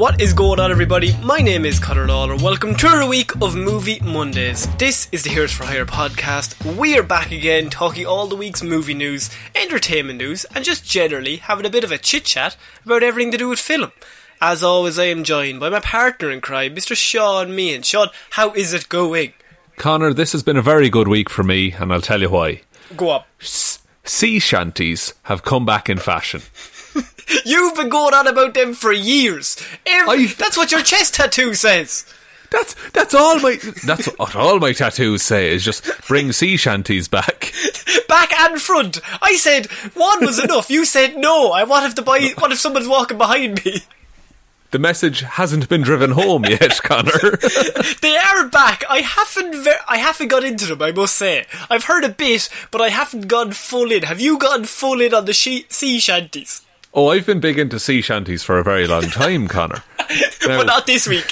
What is going on, everybody? My name is Conor Lawler. Welcome to another week of Movie Mondays. This is the Heroes for Hire podcast. We are back again talking all the week's movie news, entertainment news, and just generally having a bit of a chit chat about everything to do with film. As always, I am joined by my partner in crime, Mr. Sean Meehan. Sean, how is it going? Connor, this has been a very good week for me, and I'll tell you why. Go up. S- sea shanties have come back in fashion. You've been going on about them for years. Every, that's what your chest tattoo says. That's that's all my that's what all my tattoos say is just bring sea shanties back. Back and front. I said one was enough. You said no. I what if the boy, what if someone's walking behind me? The message hasn't been driven home yet, Connor. They are back. I haven't ver- I haven't got into them. I must say. I've heard a bit, but I haven't gone full in. Have you gone full in on the she- sea shanties? oh, I've been big into sea shanties for a very long time, Connor. Now- but not this week.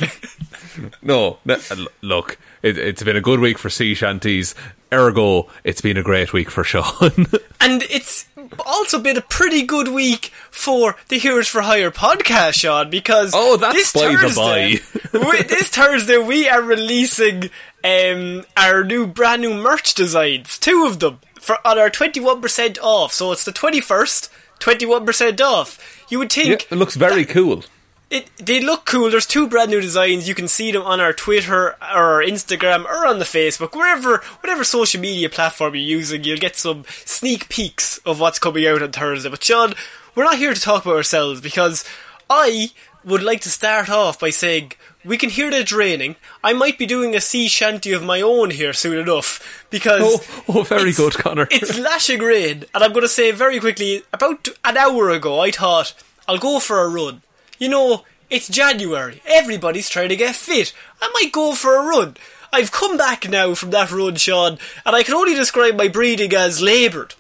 No, no look, it, it's been a good week for sea shanties. Ergo, it's been a great week for Sean. and it's also been a pretty good week for the Heroes for Hire podcast, Sean, because Oh, that's this by the Thursday, we, this Thursday we are releasing um, our new brand new merch designs, two of them, for on our twenty one percent off. So it's the twenty first, twenty one percent off. You would yeah, think it looks very cool. It they look cool. There's two brand new designs. You can see them on our Twitter or our Instagram or on the Facebook, wherever whatever social media platform you're using. You'll get some sneak peeks of what's coming out on Thursday. But Sean, we're not here to talk about ourselves because I would like to start off by saying we can hear that it's raining. I might be doing a sea shanty of my own here soon enough because Oh, oh, very good, Connor. It's lashing rain, and I'm going to say very quickly. About an hour ago, I thought I'll go for a run. You know, it's January. Everybody's trying to get fit. I might go for a run. I've come back now from that run, Sean, and I can only describe my breathing as laboured.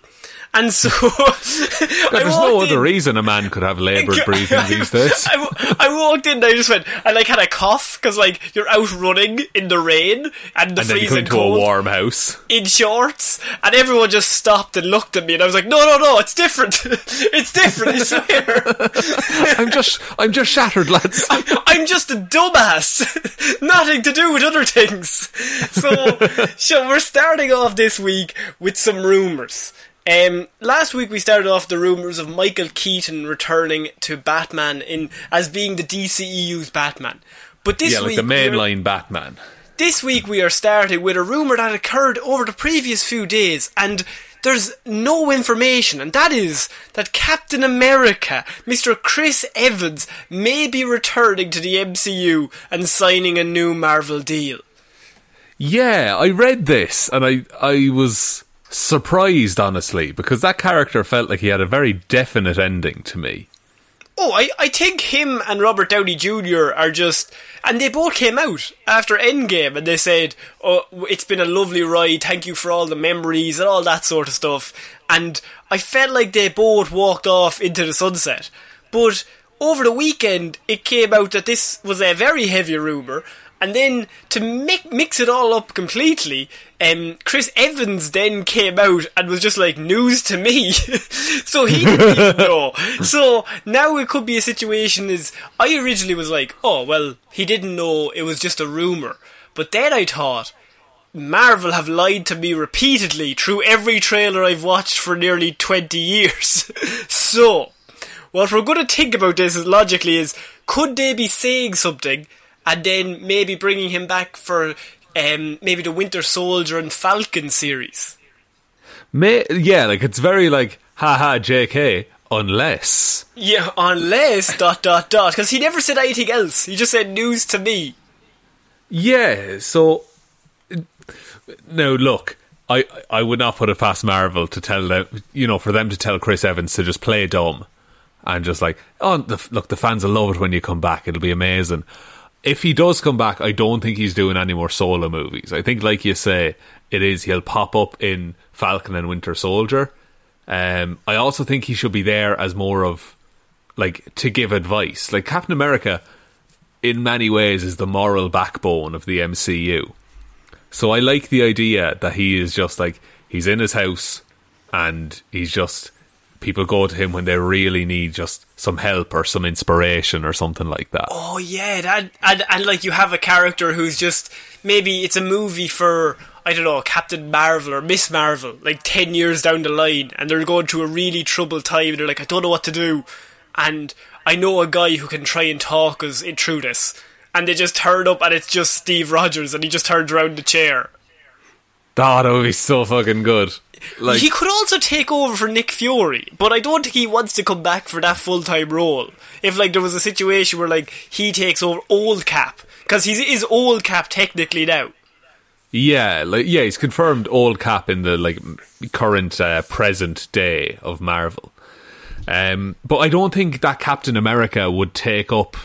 And so, God, there's no other reason a man could have laboured breathing these days. I, I walked in and I just went, I like had a cough because like you're out running in the rain and the and freezing cold a warm house. in shorts, and everyone just stopped and looked at me, and I was like, "No, no, no, it's different. it's different. I swear. I'm just, I'm just shattered, lads. I'm just a dumbass. Nothing to do with other things." So, so we're starting off this week with some rumors. Um, last week we started off the rumors of Michael Keaton returning to Batman in as being the DCEU's Batman. But this yeah, like week the mainline Batman. this week we are starting with a rumour that occurred over the previous few days, and there's no information, and that is that Captain America, Mr. Chris Evans, may be returning to the MCU and signing a new Marvel deal. Yeah, I read this and I, I was surprised, honestly, because that character felt like he had a very definite ending to me. Oh, I, I think him and Robert Downey Jr. are just. And they both came out after Endgame and they said, Oh, it's been a lovely ride, thank you for all the memories and all that sort of stuff. And I felt like they both walked off into the sunset. But over the weekend, it came out that this was a very heavy rumour. And then to mi- mix it all up completely, um, Chris Evans then came out and was just like news to me. so he didn't even know. So now it could be a situation is I originally was like, oh well, he didn't know it was just a rumor. But then I thought Marvel have lied to me repeatedly through every trailer I've watched for nearly 20 years. so, what we're going to think about this is logically is could they be saying something and then maybe bringing him back for um, maybe the Winter Soldier and Falcon series. May, yeah, like it's very like haha JK unless yeah unless dot dot dot because he never said anything else. He just said news to me. Yeah, so now look, I I would not put it past Marvel to tell them, you know, for them to tell Chris Evans to just play dumb and just like, oh, the, look, the fans will love it when you come back. It'll be amazing if he does come back, I don't think he's doing any more solo movies. I think, like you say, it is he'll pop up in Falcon and Winter Soldier. Um, I also think he should be there as more of like to give advice. Like Captain America, in many ways, is the moral backbone of the MCU. So I like the idea that he is just like he's in his house and he's just people go to him when they really need just some help or some inspiration or something like that. Oh yeah, that and, and like you have a character who's just maybe it's a movie for I don't know Captain Marvel or Miss Marvel like ten years down the line, and they're going through a really troubled time. And they're like, I don't know what to do, and I know a guy who can try and talk us through this. And they just turn up, and it's just Steve Rogers, and he just turns around the chair. Oh, that would be so fucking good. Like, he could also take over for Nick Fury, but I don't think he wants to come back for that full time role. If like there was a situation where like he takes over old Cap because he's is old Cap technically now. Yeah, like yeah, he's confirmed old Cap in the like current uh, present day of Marvel. Um, but I don't think that Captain America would take up,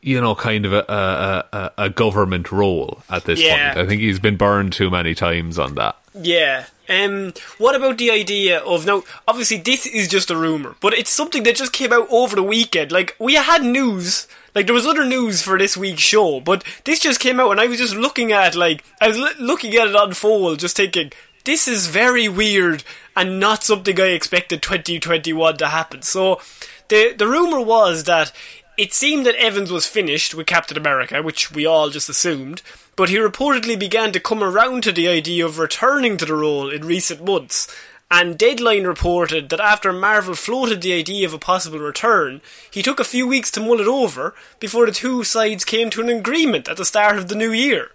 you know, kind of a a, a, a government role at this yeah. point. I think he's been burned too many times on that. Yeah. Um, what about the idea of now? Obviously, this is just a rumor, but it's something that just came out over the weekend. Like we had news, like there was other news for this week's show, but this just came out, and I was just looking at like I was l- looking at it unfold, just thinking this is very weird and not something I expected 2021 to happen. So the the rumor was that it seemed that Evans was finished with Captain America, which we all just assumed but he reportedly began to come around to the idea of returning to the role in recent months. And Deadline reported that after Marvel floated the idea of a possible return, he took a few weeks to mull it over before the two sides came to an agreement at the start of the new year.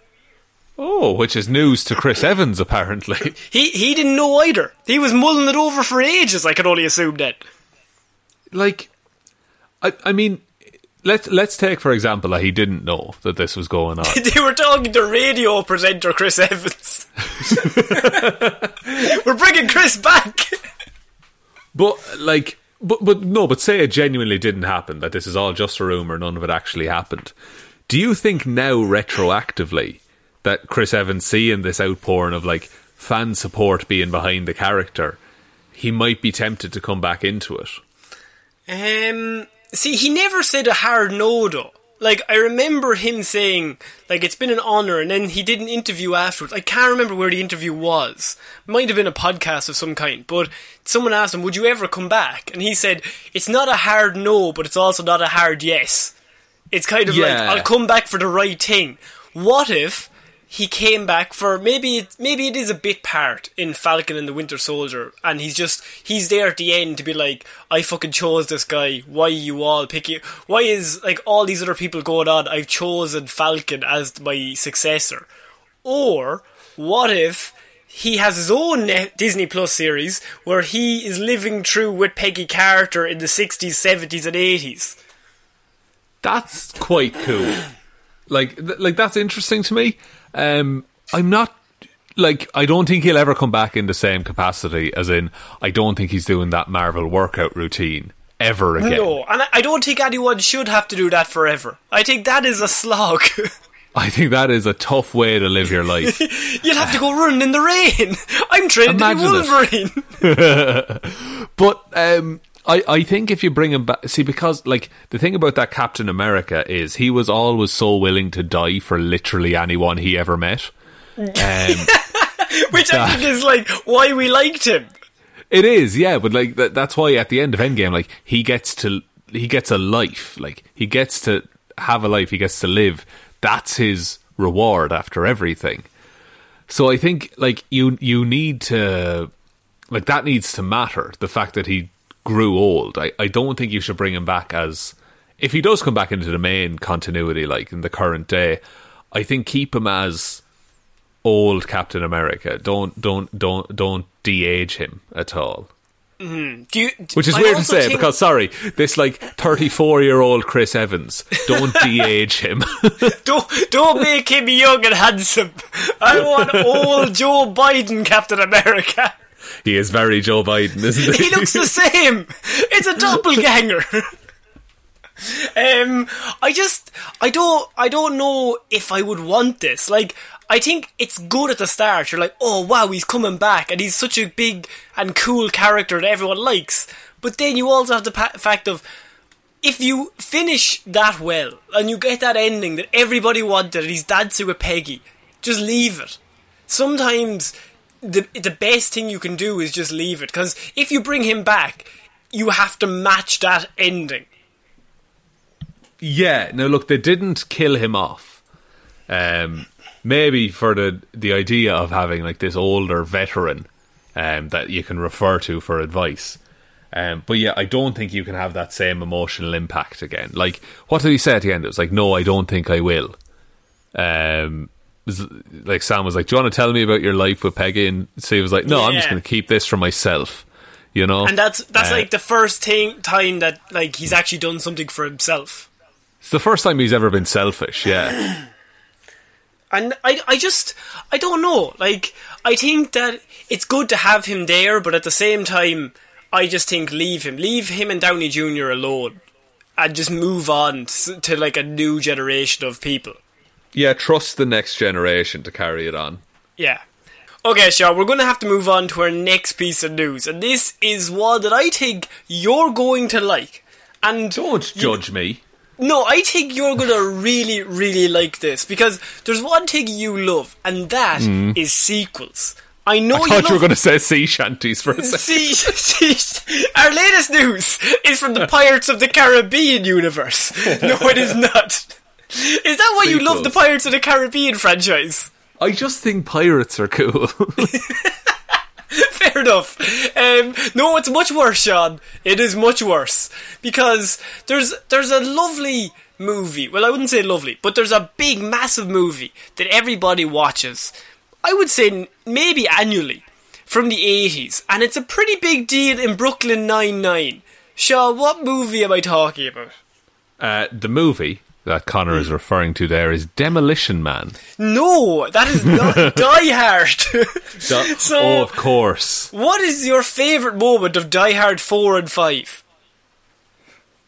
Oh, which is news to Chris Evans, apparently. he he didn't know either. He was mulling it over for ages. I could only assume that. Like, I I mean, let's let's take for example that he didn't know that this was going on. they were talking to radio presenter Chris Evans. we're bringing Chris back. but like, but but no, but say it genuinely didn't happen. That this is all just a rumor. None of it actually happened. Do you think now retroactively that Chris Evans seeing this outpouring of like fan support being behind the character, he might be tempted to come back into it? Um See, he never said a hard no though. Like, I remember him saying, like, it's been an honour, and then he did an interview afterwards. I can't remember where the interview was. Might have been a podcast of some kind, but someone asked him, would you ever come back? And he said, it's not a hard no, but it's also not a hard yes. It's kind of yeah. like, I'll come back for the right thing. What if he came back for maybe it maybe it is a bit part in Falcon and the Winter Soldier, and he's just he's there at the end to be like, I fucking chose this guy. Why you all picking? Why is like all these other people going on? I've chosen Falcon as my successor. Or what if he has his own Disney Plus series where he is living through with Peggy Carter in the 60s, 70s, and 80s? That's quite cool. like, like that's interesting to me. Um, I'm not like I don't think he'll ever come back in the same capacity as in I don't think he's doing that Marvel workout routine ever again. No, and I, don't think anyone should have to do that forever. I think that is a slog. I think that is a tough way to live your life. You'll have to go running in the rain. I'm trained to be Wolverine. But um, I, I think if you bring him back, see, because like the thing about that Captain America is he was always so willing to die for literally anyone he ever met. Um, Which I think is like why we liked him. it is, yeah, but like that, that's why at the end of Endgame, like he gets to he gets a life, like he gets to have a life, he gets to live. That's his reward after everything. So I think like you you need to like that needs to matter. The fact that he grew old. I, I don't think you should bring him back as if he does come back into the main continuity, like in the current day. I think keep him as old Captain America. Don't don't don't don't de-age him at all. Mm-hmm. Do you, Which is I weird to say think- because sorry, this like 34 year old Chris Evans. Don't de-age him. don't don't make him young and handsome. I want old Joe Biden, Captain America. He is very Joe Biden, isn't he? He looks the same. It's a doppelganger. um, I just, I don't, I don't know if I would want this. Like, I think it's good at the start. You're like, oh wow, he's coming back, and he's such a big and cool character that everyone likes. But then you also have the pa- fact of if you finish that well and you get that ending that everybody wanted, and he's dancing with Peggy, just leave it. Sometimes the the best thing you can do is just leave it because if you bring him back, you have to match that ending. Yeah, no, look, they didn't kill him off. Um, maybe for the the idea of having like this older veteran um, that you can refer to for advice. Um, but yeah, I don't think you can have that same emotional impact again. Like, what did he say at the end? It was like, "No, I don't think I will." Um, was like Sam was like, "Do you want to tell me about your life with Peggy?" And so he was like, "No, I'm just going to keep this for myself." You know, And that's that's Uh, like the first thing time that like he's actually done something for himself. it's the first time he's ever been selfish. Yeah. And I, I just, I don't know. Like, I think that it's good to have him there, but at the same time, I just think leave him, leave him and Downey Jr. alone, and just move on to, to like a new generation of people. Yeah, trust the next generation to carry it on. Yeah. Okay, Sean, we're going to have to move on to our next piece of news, and this is one that I think you're going to like. And Don't judge me. No, I think you're gonna really, really like this because there's one thing you love, and that is sequels. I know Mm. I you thought you were love going to say sea shanties for a second. See, see, our latest news is from the Pirates of the Caribbean universe. No, it is not. Is that why you love the Pirates of the Caribbean franchise? I just think pirates are cool. Fair enough. Um, no, it's much worse, Sean. It is much worse because there's there's a lovely movie. Well, I wouldn't say lovely, but there's a big, massive movie that everybody watches. I would say maybe annually from the 80s, and it's a pretty big deal in Brooklyn Nine Nine. Sean, what movie am I talking about? uh, the movie that Connor is referring to there is Demolition Man. No, that is not Die Hard. So- oh, of course. what is your favourite moment of Die Hard 4 and 5?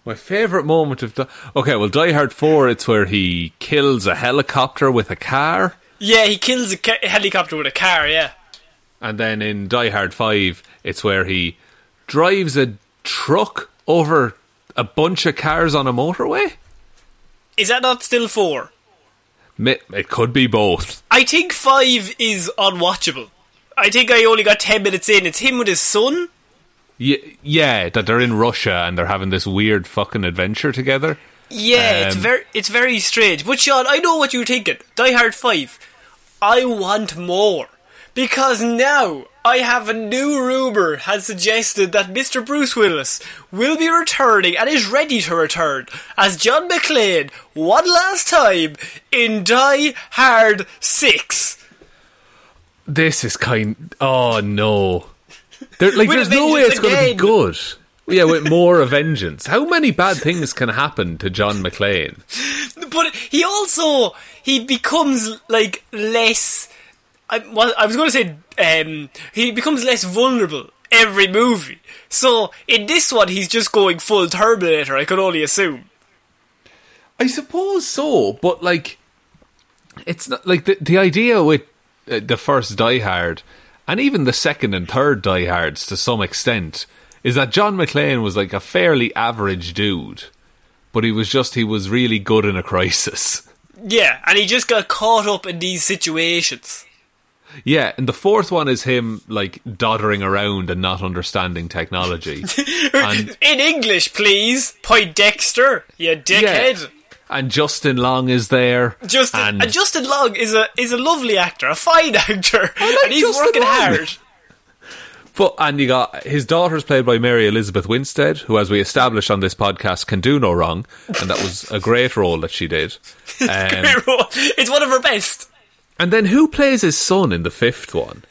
My favourite moment of... Di- okay, well, Die Hard 4, it's where he kills a helicopter with a car. Yeah, he kills a ca- helicopter with a car, yeah. And then in Die Hard 5, it's where he drives a truck over a bunch of cars on a motorway. Is that not still 4? It could be both. I think 5 is unwatchable. I think I only got 10 minutes in. It's him with his son. Y- yeah, that they're in Russia and they're having this weird fucking adventure together. Yeah, it's Um, very it's very strange. But Sean, I know what you're thinking. Die Hard 5. I want more. Because now I have a new rumor has suggested that Mr. Bruce Willis will be returning and is ready to return as John McClane one last time in Die Hard 6. This is kind. Oh no! There, like, there's no way it's going to be good. Yeah, with more a vengeance. How many bad things can happen to John McClane? But he also he becomes like less. I, well, I was going to say um, he becomes less vulnerable every movie. So in this one, he's just going full Terminator. I could only assume. I suppose so, but like, it's not like the the idea with uh, the first Die Hard, and even the second and third Die Hards to some extent, is that John McClane was like a fairly average dude, but he was just he was really good in a crisis. Yeah, and he just got caught up in these situations. Yeah, and the fourth one is him like doddering around and not understanding technology. and, in English, please. Poindexter, you dickhead. Yeah. And Justin Long is there. Justin and, and Justin Long is a is a lovely actor, a fine actor, like and he's Justin working Long. hard. But and you got his daughter's played by Mary Elizabeth Winstead, who, as we established on this podcast, can do no wrong, and that was a great role that she did. Um, Great role. It's one of her best. And then who plays his son in the fifth one?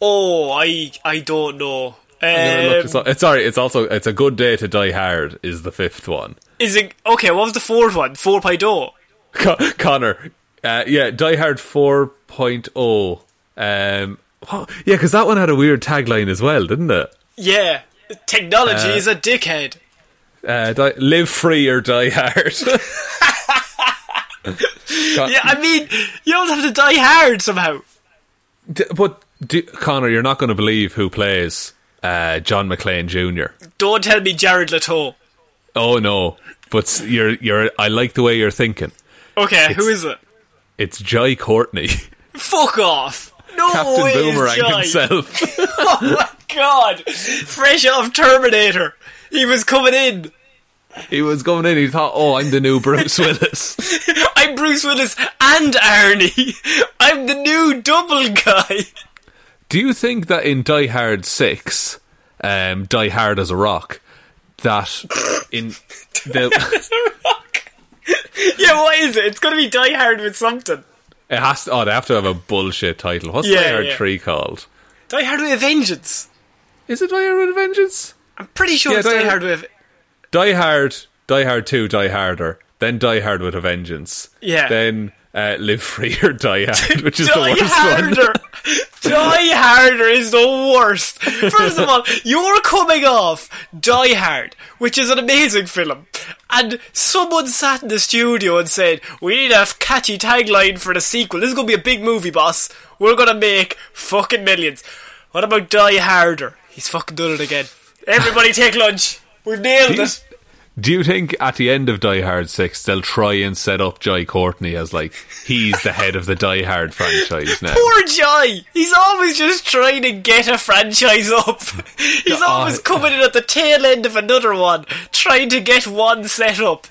Oh, I I don't know. Look Um. It's sorry. It's also it's a good day to die hard. Is the fifth one? is it okay? What was the fourth one? Four by door. Con- Connor, uh, yeah, Die Hard 4.0. Um, what? yeah, because that one had a weird tagline as well, didn't it? Yeah, technology Uh, is a dickhead. Uh, die, live free or die hard. Con- Yeah, I mean, you don't have to die hard somehow. D- but do, Connor, you're not going to believe who plays uh, John McClane Jr. Don't tell me Jared Leto. Oh no, but you're you're. I like the way you're thinking. Okay, who is it? It's Jai Courtney, Fuck off. No Captain way Boomerang himself. oh my god! Fresh off Terminator. He was coming in. He was going in. He thought, "Oh, I'm the new Bruce Willis." I'm Bruce Willis and Arnie. I'm the new double guy. Do you think that in Die Hard Six, um, Die Hard as a Rock, that in the Yeah, what is it? It's gonna be Die Hard with something. it has to, oh they have to have a bullshit title. What's Yeah, Die Hard yeah. Three called? Die Hard with a Vengeance. Is it Die Hard with a Vengeance? I'm pretty sure Yeah, it's Die Die Hard- Hard with. Die Hard, Die Hard Two, Die Harder, then Die Hard with a Vengeance. Yeah. Then uh, Live Free or Die Hard, which is the worst Harder. one. Die Harder is the worst. First of all, you're coming off Die Hard, which is an amazing film, and someone sat in the studio and said, "We need a catchy tagline for the sequel. This is gonna be a big movie, boss. We're gonna make fucking millions." What about Die Harder? He's fucking done it again. Everybody take lunch. We've nailed Do you, it. do you think at the end of Die Hard Six they'll try and set up Jai Courtney as like he's the head of the Die Hard franchise now? Poor Jai. He's always just trying to get a franchise up. He's always coming in at the tail end of another one, trying to get one set up.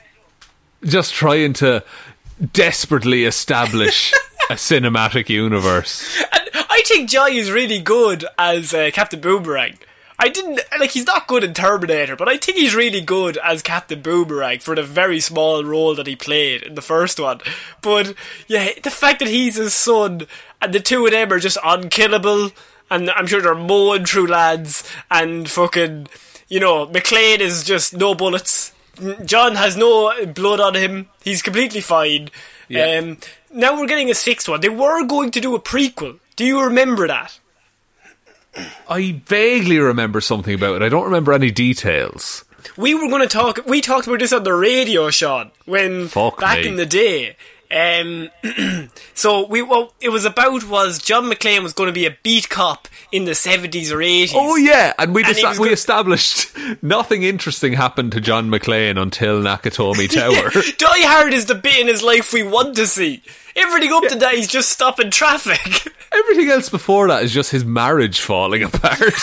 just trying to desperately establish a cinematic universe. And I think Jai is really good as uh, Captain Boomerang. I didn't like he's not good in Terminator, but I think he's really good as Captain Boomerang for the very small role that he played in the first one. But yeah, the fact that he's his son and the two of them are just unkillable, and I'm sure they're mowing through lads and fucking, you know, McClane is just no bullets. John has no blood on him. He's completely fine. Yeah. Um, now we're getting a sixth one. They were going to do a prequel. Do you remember that? I vaguely remember something about it. I don't remember any details. We were going to talk. We talked about this on the radio, Sean, when Fuck back me. in the day. Um, so we what it was about was John McClane was going to be a beat cop in the seventies or eighties. Oh yeah, and we And we established nothing interesting happened to John McClane until Nakatomi Tower. Die Hard is the bit in his life we want to see. Everything up to that, he's just stopping traffic. Everything else before that is just his marriage falling apart.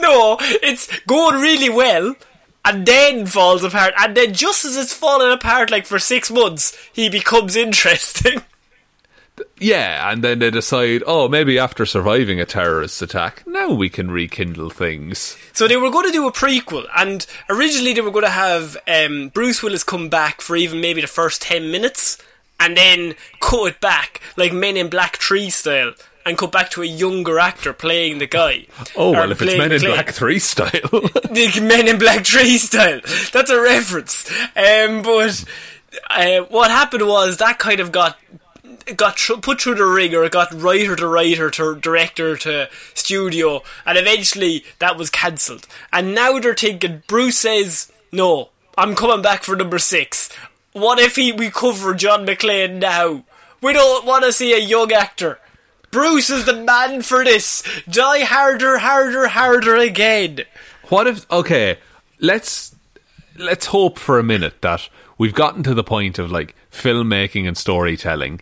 no, it's going really well. And then falls apart, and then just as it's falling apart, like for six months, he becomes interesting. yeah, and then they decide, oh, maybe after surviving a terrorist attack, now we can rekindle things. So they were going to do a prequel, and originally they were going to have um, Bruce Willis come back for even maybe the first ten minutes, and then cut it back like Men in Black Tree style, and cut back to a younger actor playing the guy. Oh well, if it's Men in Black Three style. the Men in Black 3 style. That's a reference. Um, but uh, what happened was that kind of got got tr- put through the ringer, it got writer to writer to director to studio, and eventually that was cancelled. And now they're thinking, Bruce says, no, I'm coming back for number six. What if he, we cover John McClane now? We don't want to see a young actor. Bruce is the man for this. Die harder, harder, harder again. What if? Okay, let's let's hope for a minute that we've gotten to the point of like filmmaking and storytelling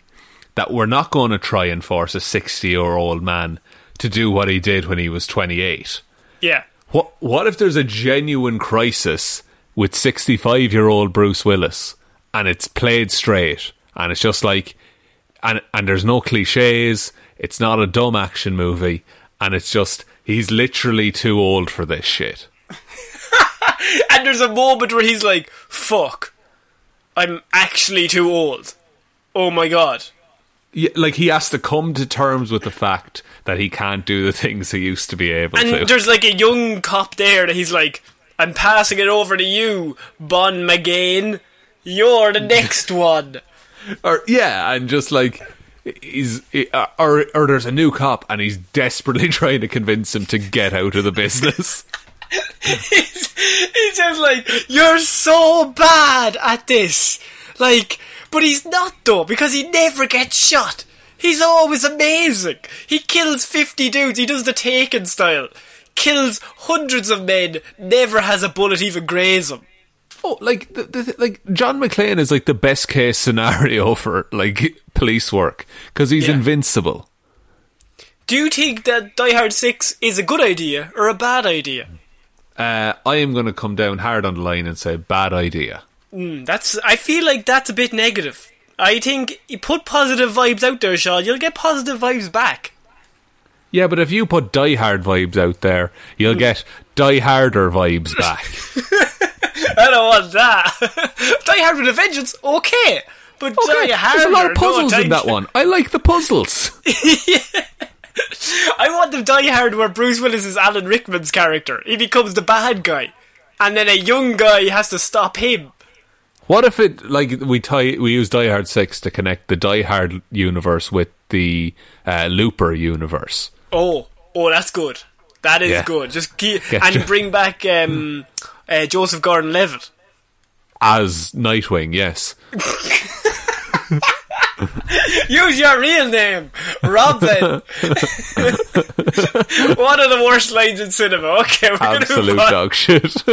that we're not going to try and force a sixty-year-old man to do what he did when he was twenty-eight. Yeah. What What if there's a genuine crisis with sixty-five-year-old Bruce Willis and it's played straight and it's just like and and there's no cliches. It's not a dumb action movie, and it's just he's literally too old for this shit. And there's a moment where he's like, fuck, I'm actually too old. Oh my god. Yeah, like he has to come to terms with the fact that he can't do the things he used to be able And to. And there's like a young cop there that he's like, I'm passing it over to you, Bon McGain. You're the next one. or yeah, and just like he's uh, or or there's a new cop and he's desperately trying to convince him to get out of the business. he's, he's just like, you're so bad at this. Like, but he's not though, because he never gets shot. He's always amazing. He kills 50 dudes, he does the Taken style. Kills hundreds of men, never has a bullet even graze him. Oh, like the, the, like John McClane is like the best case scenario for like police work because he's Yeah. invincible. Do you think that Die Hard 6 is a good idea or a bad idea? Uh, I am going to come down hard on the line and say bad idea. Mm, that's. I feel like that's a bit negative. I think you put positive vibes out there, Sean. You'll get positive vibes back. Yeah, but if you put Die Hard vibes out there, you'll get Die Harder vibes back. I don't want that. Die Hard with a Vengeance, okay. But Die Hard. There's a lot of puzzles in that one. I like the puzzles. I want the Die Hard where Bruce Willis is Alan Rickman's character. He becomes the bad guy. And then a young guy has to stop him. What if it like we tie we use Die Hard Six to connect the Die Hard universe with the uh, Looper universe? Oh, oh, that's good. That is Yeah. good. Just keep, Get and you. bring back um, uh, Joseph Gordon-Levitt. As Nightwing, yes. Use your real name, Robin. One of the worst lines in cinema. Okay, we're gonna Absolute on. dog shit. I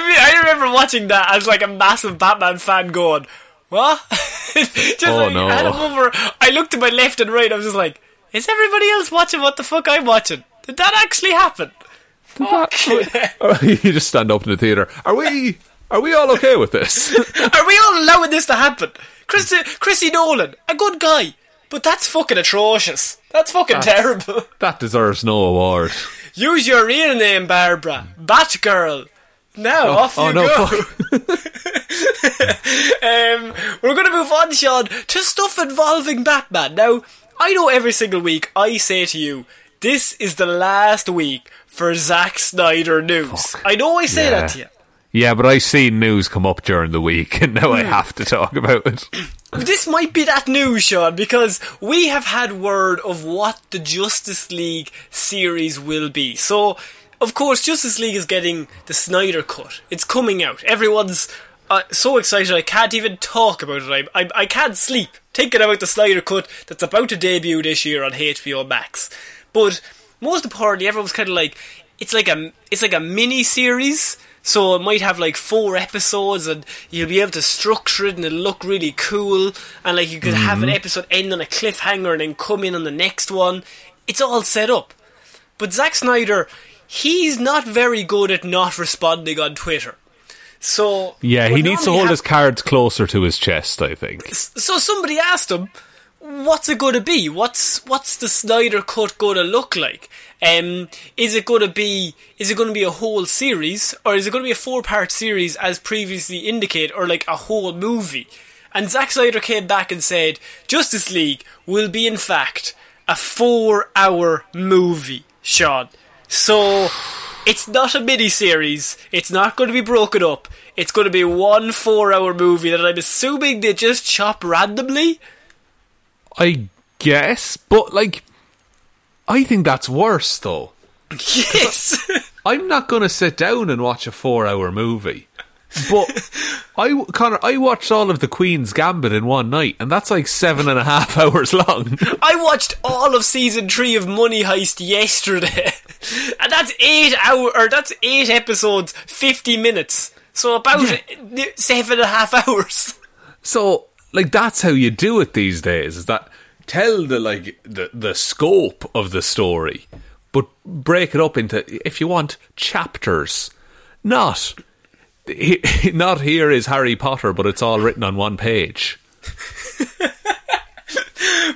mean, I remember watching that as like a massive Batman fan, going, "What?" just Oh, like, no. Over. I looked to my left and right. I was just like, "Is everybody else watching what the fuck I'm watching? Did that actually happen?" Fuck. you just stand up in the theater. Are we? Are we all okay with this? Are we all allowing this to happen? Chrissy, Chrissy Nolan, a good guy, but that's fucking atrocious. That's fucking terrible. that deserves no award. Use your real name, Barbara. Batgirl. Now, off you oh, no, go. um, we're going to move on, Sean, to stuff involving Batman. Now, I know every single week I say to you, this is the last week for Zack Snyder news. I know I say Yeah. that to you. Yeah, but I've seen news come up during the week, and now I Hmm. have to talk about it. This might be that news, Sean, because we have had word of what the Justice League series will be. So, of course, Justice League is getting the Snyder cut. It's coming out. Everyone's uh, so excited. I can't even talk about it. I, I, I can't sleep thinking about the Snyder cut that's about to debut this year on HBO Max. But most importantly, everyone's kind of like it's like a it's like a mini series. So it might have like four episodes, and you'll be able to structure it, and it'll look really cool. And like you could have an mm-hmm. episode end on a cliffhanger, and then come in on the next one. It's all set up. But Zack Snyder, he's not very good at not responding on Twitter. So Yeah, he needs to hold hap- his cards closer to his chest. I think. so somebody asked him, "What's it going to be? What's what's the Snyder cut going to look like? Um, is it going to be is it going to be a whole series, or is it going to be a four part series as previously indicated, or like a whole movie?" And Zack Snyder came back and said, "Justice League will be in fact a four hour movie, Sean." So. It's not a mini series. It's not going to be broken up. It's going to be one four hour movie that I'm assuming they just chop randomly. I guess, but like, I think that's worse though. Yes. I'm not going to sit down and watch a four-hour movie. But I, Connor, I watched all of the Queen's Gambit in one night, and that's like seven and a half hours long. I watched all of season three of Money Heist yesterday, and that's eight hour or that's eight episodes, fifty minutes. So about seven and a half hours. So, like, that's how you do it these days. Is that tell the like the the scope of the story, but break it up into, if you want, chapters. Not, he, not here is Harry Potter, but it's all written on one page.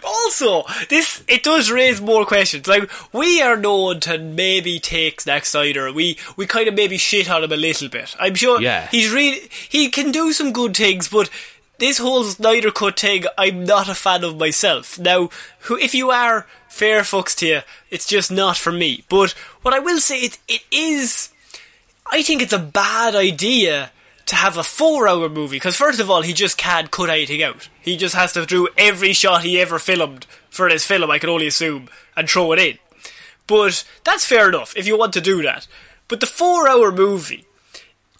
Also, this it does raise more questions. Like we are known to maybe take Zack Snyder. We we kind of maybe shit on him a little bit. I'm sure Yeah. he's really he can do some good things, but this whole Snyder cut thing, I'm not a fan of myself. Now, who if you are fair fucks to you, it's just not for me. But what I will say, it it is. I think it's a bad idea to have a four-hour movie because first of all, he just can't cut anything out. He just has to do every shot he ever filmed for his film. I can only assume and throw it in. But that's fair enough if you want to do that. But the four-hour movie,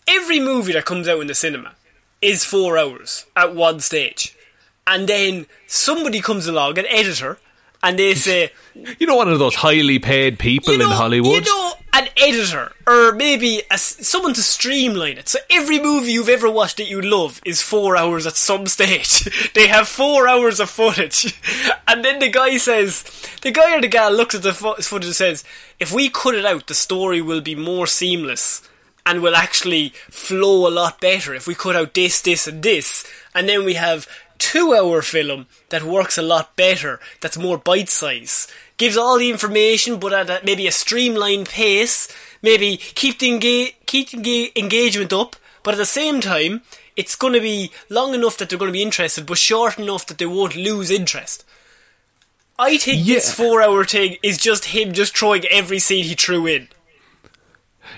every movie that comes out in the cinema is four hours at one stage, and then somebody comes along, an editor, and they say. You know, one of those highly paid people You know, in Hollywood. You know, an editor or maybe a, someone to streamline it. So every movie you've ever watched that you love is four hours at some stage. they have four hours of footage, and then the guy says, the guy or the gal looks at the fo- footage and says, if we cut it out, the story will be more seamless. And will actually flow a lot better if we cut out this, this, and this, and then we have two hour film that works a lot better, that's more bite size. Gives all the information, but at a, maybe a streamlined pace. Maybe keep the, enga- keep the enga- engagement up, but at the same time, it's going to be long enough that they're going to be interested, but short enough that they won't lose interest. I think this four hour thing is just him just throwing every scene he threw in.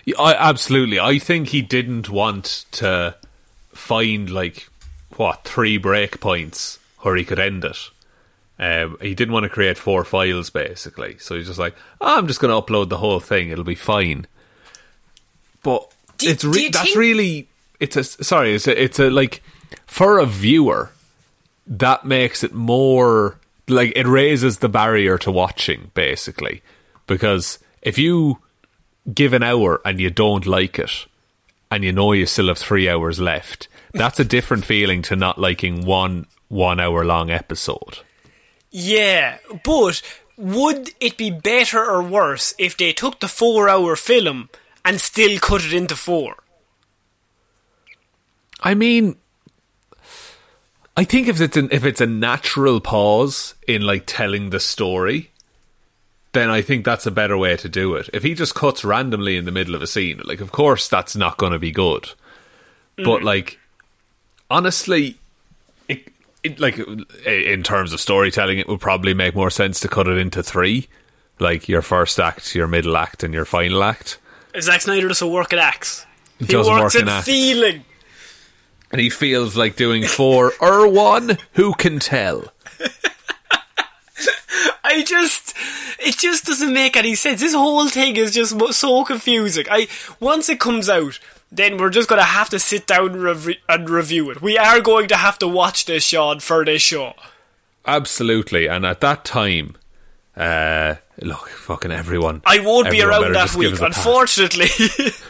Yeah, I, absolutely. I think he didn't want to find like what three break points where he could end it. Um, he didn't want to create four files basically, so he's just like, "Oh, I'm just going to upload the whole thing. It'll be fine. But Do- it's re- that's think- really it's a sorry. It's a, it's a like for a viewer that makes it more like it raises the barrier to watching basically because if you give an hour and you don't like it and you know you still have three hours left that's a different feeling to not liking one one hour long episode Yeah, but would it be better or worse if they took the four hour film and still cut it into four? i mean i think if it's an, if it's a natural pause in like telling the story then I think that's a better way to do it. If he just cuts randomly in the middle of a scene, like of course that's not going to be good. But mm. like honestly, it, it like in terms of storytelling, it would probably make more sense to cut it into three, like your first act, your middle act, and your final act. Zack Snyder doesn't work at acts. He Doesn't works work in at feeling. And he feels like doing four or one. Who can tell? I just, it just doesn't make any sense. This whole thing is just so confusing. I once it comes out, then we're just gonna have to sit down and, rev- and review it. We are going to have to watch this, Sean, for this show. Absolutely. And at that time, uh, look, fucking everyone. I won't be around that week, us a pass. unfortunately.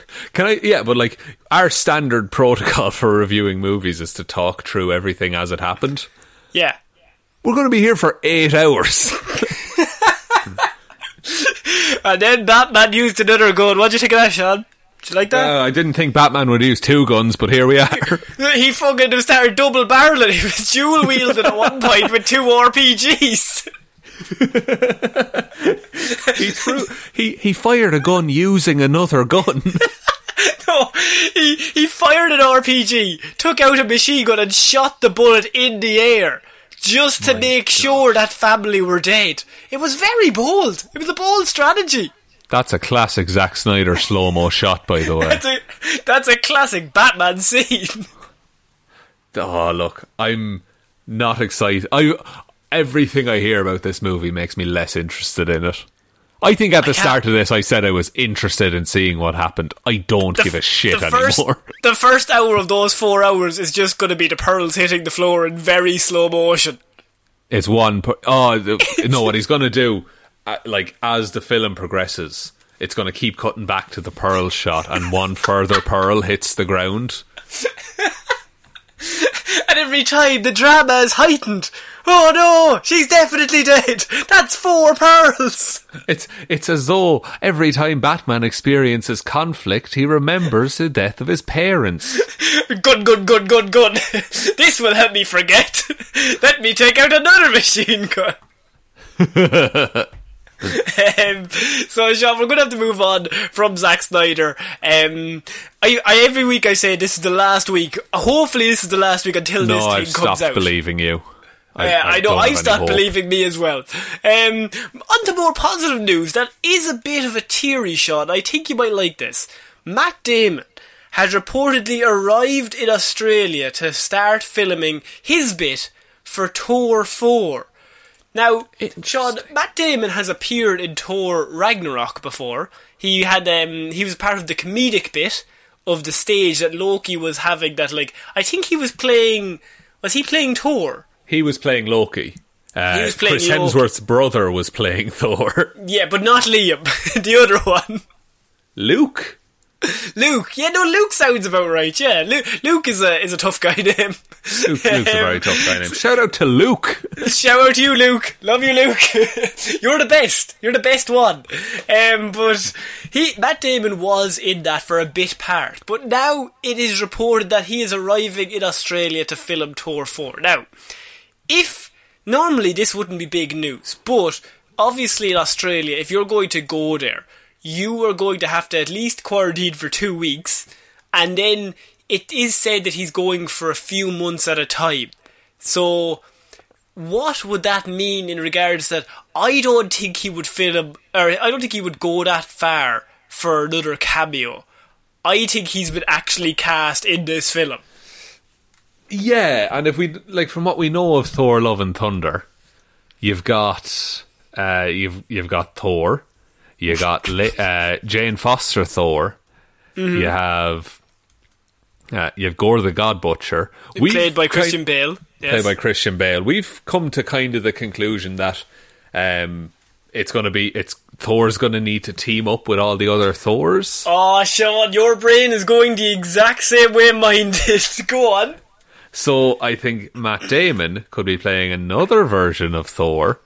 Can I? Yeah, but like our standard protocol for reviewing movies is to talk through everything as it happened. yeah. We're going to be here for eight hours. And then Batman used another gun. What'd you think of that, Sean? Did you like that? Uh, I didn't think Batman would use two guns, but here we are. he fucking started double barreling. He was dual wielding at one point with two RPGs. he threw. He he fired a gun using another gun. No, he he fired an RPG, took out a machine gun, and shot the bullet in the air just to make sure that family were dead. It was very bold. It was a bold strategy. That's a classic Zack Snyder slow mo shot, by the way. That's a that's a classic Batman scene. Oh, look, I'm not excited. I everything I hear about this movie makes me less interested in it. I think at the start of this, I said I was interested in seeing what happened. I don't The give a shit the first, anymore. The first hour of those four hours is just going to be the pearls hitting the floor in very slow motion. It's one. Per- oh the- no! What he's going to do, uh, like as the film progresses, it's going to keep cutting back to the pearl shot, and one further pearl hits the ground. And every time the drama is heightened. Oh no, she's definitely dead. That's four pearls. It's it's as though every time Batman experiences conflict, he remembers the death of his parents. Good, good, good, good, good. This will help me forget. Let me take out another machine gun. um, so, Sean, we're going to have to move on from Zack Snyder. Um, I, I every week I say this is the last week. Hopefully, this is the last week until No, this thing I've comes stopped out. believing you. Yeah, I, know. I've any stopped hope. believing me as well. Um, on to more positive news. That is a bit of a teary shot. I think you might like this. Matt Damon has reportedly arrived in Australia to start filming his bit for Thor 4. Now, Sean, Matt Damon has appeared in Thor Ragnarok before. He had um, he was part of the comedic bit of the stage that Loki was having. That like I think he was playing. Was he playing Thor? He was playing Loki. Uh, He was playing Chris Loki. Hemsworth's brother was playing Thor. Yeah, but not Liam. the other one. Luke. Luke. Yeah, no, Luke sounds about right. Yeah, Luke, Luke is a is a tough guy name. Luke Luke's a very tough guy name. Shout out to Luke. Shout out to you, Luke. Love you, Luke. You're the best. You're the best one. Um, but he, Matt Damon was in that for a bit part. But now it is reported that he is arriving in Australia to film Thor 4. Now, if normally this wouldn't be big news, but obviously in Australia, if you're going to go there, you are going to have to at least quarantine for two weeks, and then it is said that he's going for a few months at a time. So, what would that mean in regards that I don't think he would film, or I don't think he would go that far for another cameo. I think he's been actually cast in this film. Yeah, and if we like from what we know of Thor: Love and Thunder, you've got uh, you've you've got Thor, you got uh, Jane Foster Thor, Mm-hmm. you have uh, you have Gorr the God Butcher, We've played by kind- Christian Bale. Yes. played by Christian Bale. We've come to kind of the conclusion that um, it's going to be it's Thor's going to need to team up with all the other Thors. Oh, Sean, your brain is going the exact same way mine did. Go on. So I think Matt Damon could be playing another version of Thor.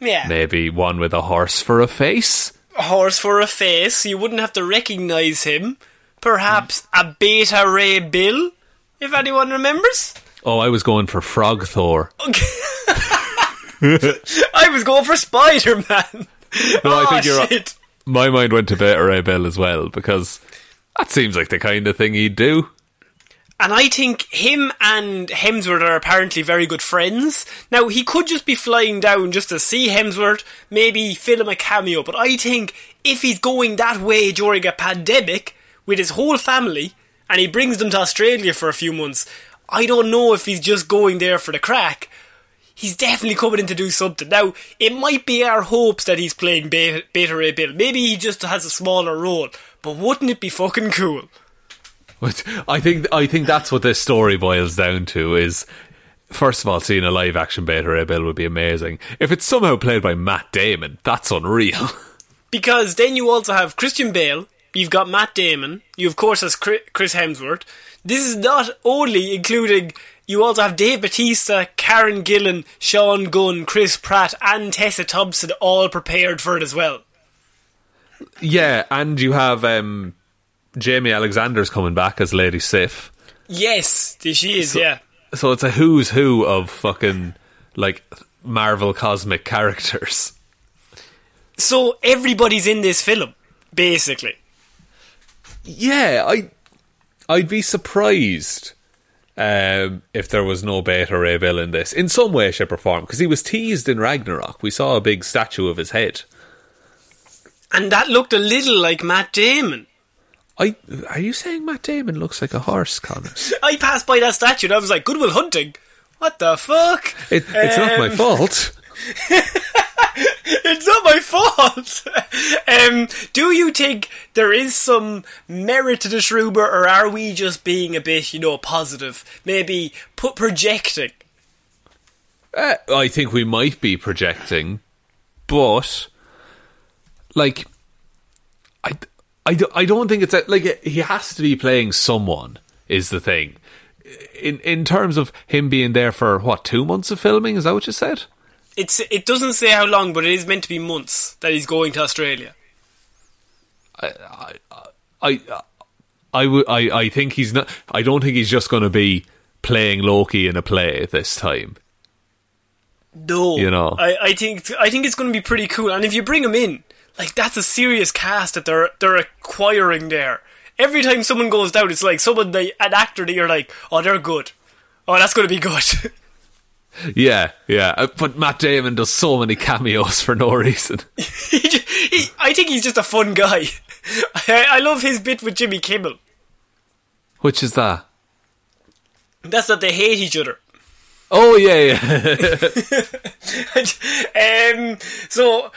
Yeah. Maybe one with a horse for a face. A horse for a face. You wouldn't have to recognise him. Perhaps a Beta Ray Bill, if anyone remembers. Oh, I was going for Frog Thor. I was going for Spider Man. No, I oh, think you're. shit. My mind went to Beta Ray Bill as well because that seems like the kind of thing he'd do. And I think him and Hemsworth are apparently very good friends. Now, he could just be flying down just to see Hemsworth, maybe film a cameo, but I think if he's going that way during a pandemic with his whole family and he brings them to Australia for a few months, I don't know if he's just going there for the crack. He's definitely coming in to do something. Now, it might be our hopes that he's playing Beta, Ray Bill. Maybe he just has a smaller role, but wouldn't it be fucking cool? But I think I think that's what this story boils down to is first of all seeing a live action Beta Ray Bill would be amazing. If it's somehow played by Matt Damon, that's unreal. Because then you also have Christian Bale, you've got Matt Damon, you of course has Chris Hemsworth. This is not only including you also have Dave Batista, Karen Gillan, Sean Gunn, Chris Pratt, and Tessa Thompson all prepared for it as well. yeah, and you have um, Jaimie Alexander's coming back as Lady Sif. Yes, she is. yeah, So it's a who's who of fucking like Marvel cosmic characters. so everybody's in this film, basically. Yeah, I I'd be surprised um, if there was no Beta Ray Bill in this in some way, shape, or form because he was teased in Ragnarok. We saw a big statue of his head. And that looked a little like Matt Damon. I are you saying Matt Damon looks like a horse, Connor? I passed by that statue and I was like, Good Will Hunting? What the fuck? It, it's not my Um, fault. It's not my fault. um, do you think there is some merit to this rumor, or are we just being a bit, you know, positive? Maybe put projecting. Uh, I think we might be projecting, but like, I, I, do- I don't think it's a, like he has to be playing someone is the thing. In in terms of him being there for what two months of filming, is that what you said? It's it doesn't say how long, but it is meant to be months that he's going to Australia. I I would I, I think he's not. I don't think he's just going to be playing Loki in a play this time. No, You know. I, I think I think it's going to be pretty cool. And if you bring him in, like that's a serious cast that they're they're acquiring there. Every time someone goes down, it's like someone they, an actor that you're like, oh, they're good. Oh, that's going to be good. Yeah, yeah. Uh, But Matt Damon does so many cameos for no reason. he, he, I think he's just a fun guy. I, I love his bit with Jimmy Kimmel. Which is that? That's that they hate each other. Oh yeah, yeah. um, so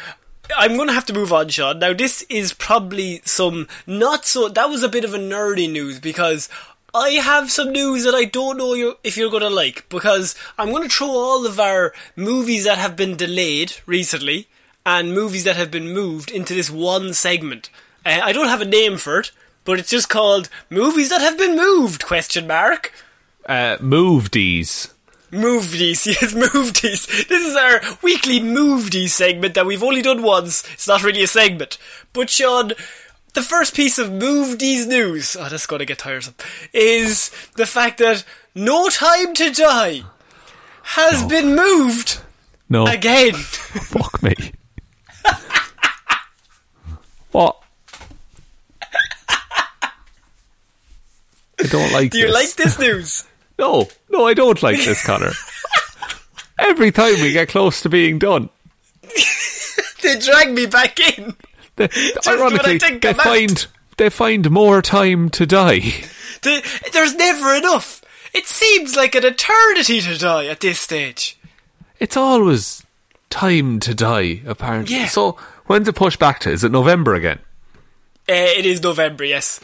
I'm going to have to move on, Sean. Now, this is probably some not so. That was a bit of a nerdy news because I have some news that I don't know you if you're going to like. Because I'm going to throw all of our movies that have been delayed recently and movies that have been moved into this one segment. Uh, I don't have a name for it, but it's just called "Movies That Have Been Moved?" Question mark. uh, Movies. Movies, yes, movies. This is our weekly movies segment that we've only done once. It's not really a segment. But Sean, the first piece of movies news, oh, that's gonna get tiresome, is the fact that No Time to Die has been moved No, again. fuck me. what? I don't like Do you this. like this news? No, no, I don't like this, Connor. Every time we get close to being done, they drag me back in. they, ironically, they I'm out. find they find more time to die. The- There's never enough. It seems like an eternity to die at this stage. It's always time to die, apparently. Yeah. So when's it pushed back to? Is it November again? Uh, it is November, yes.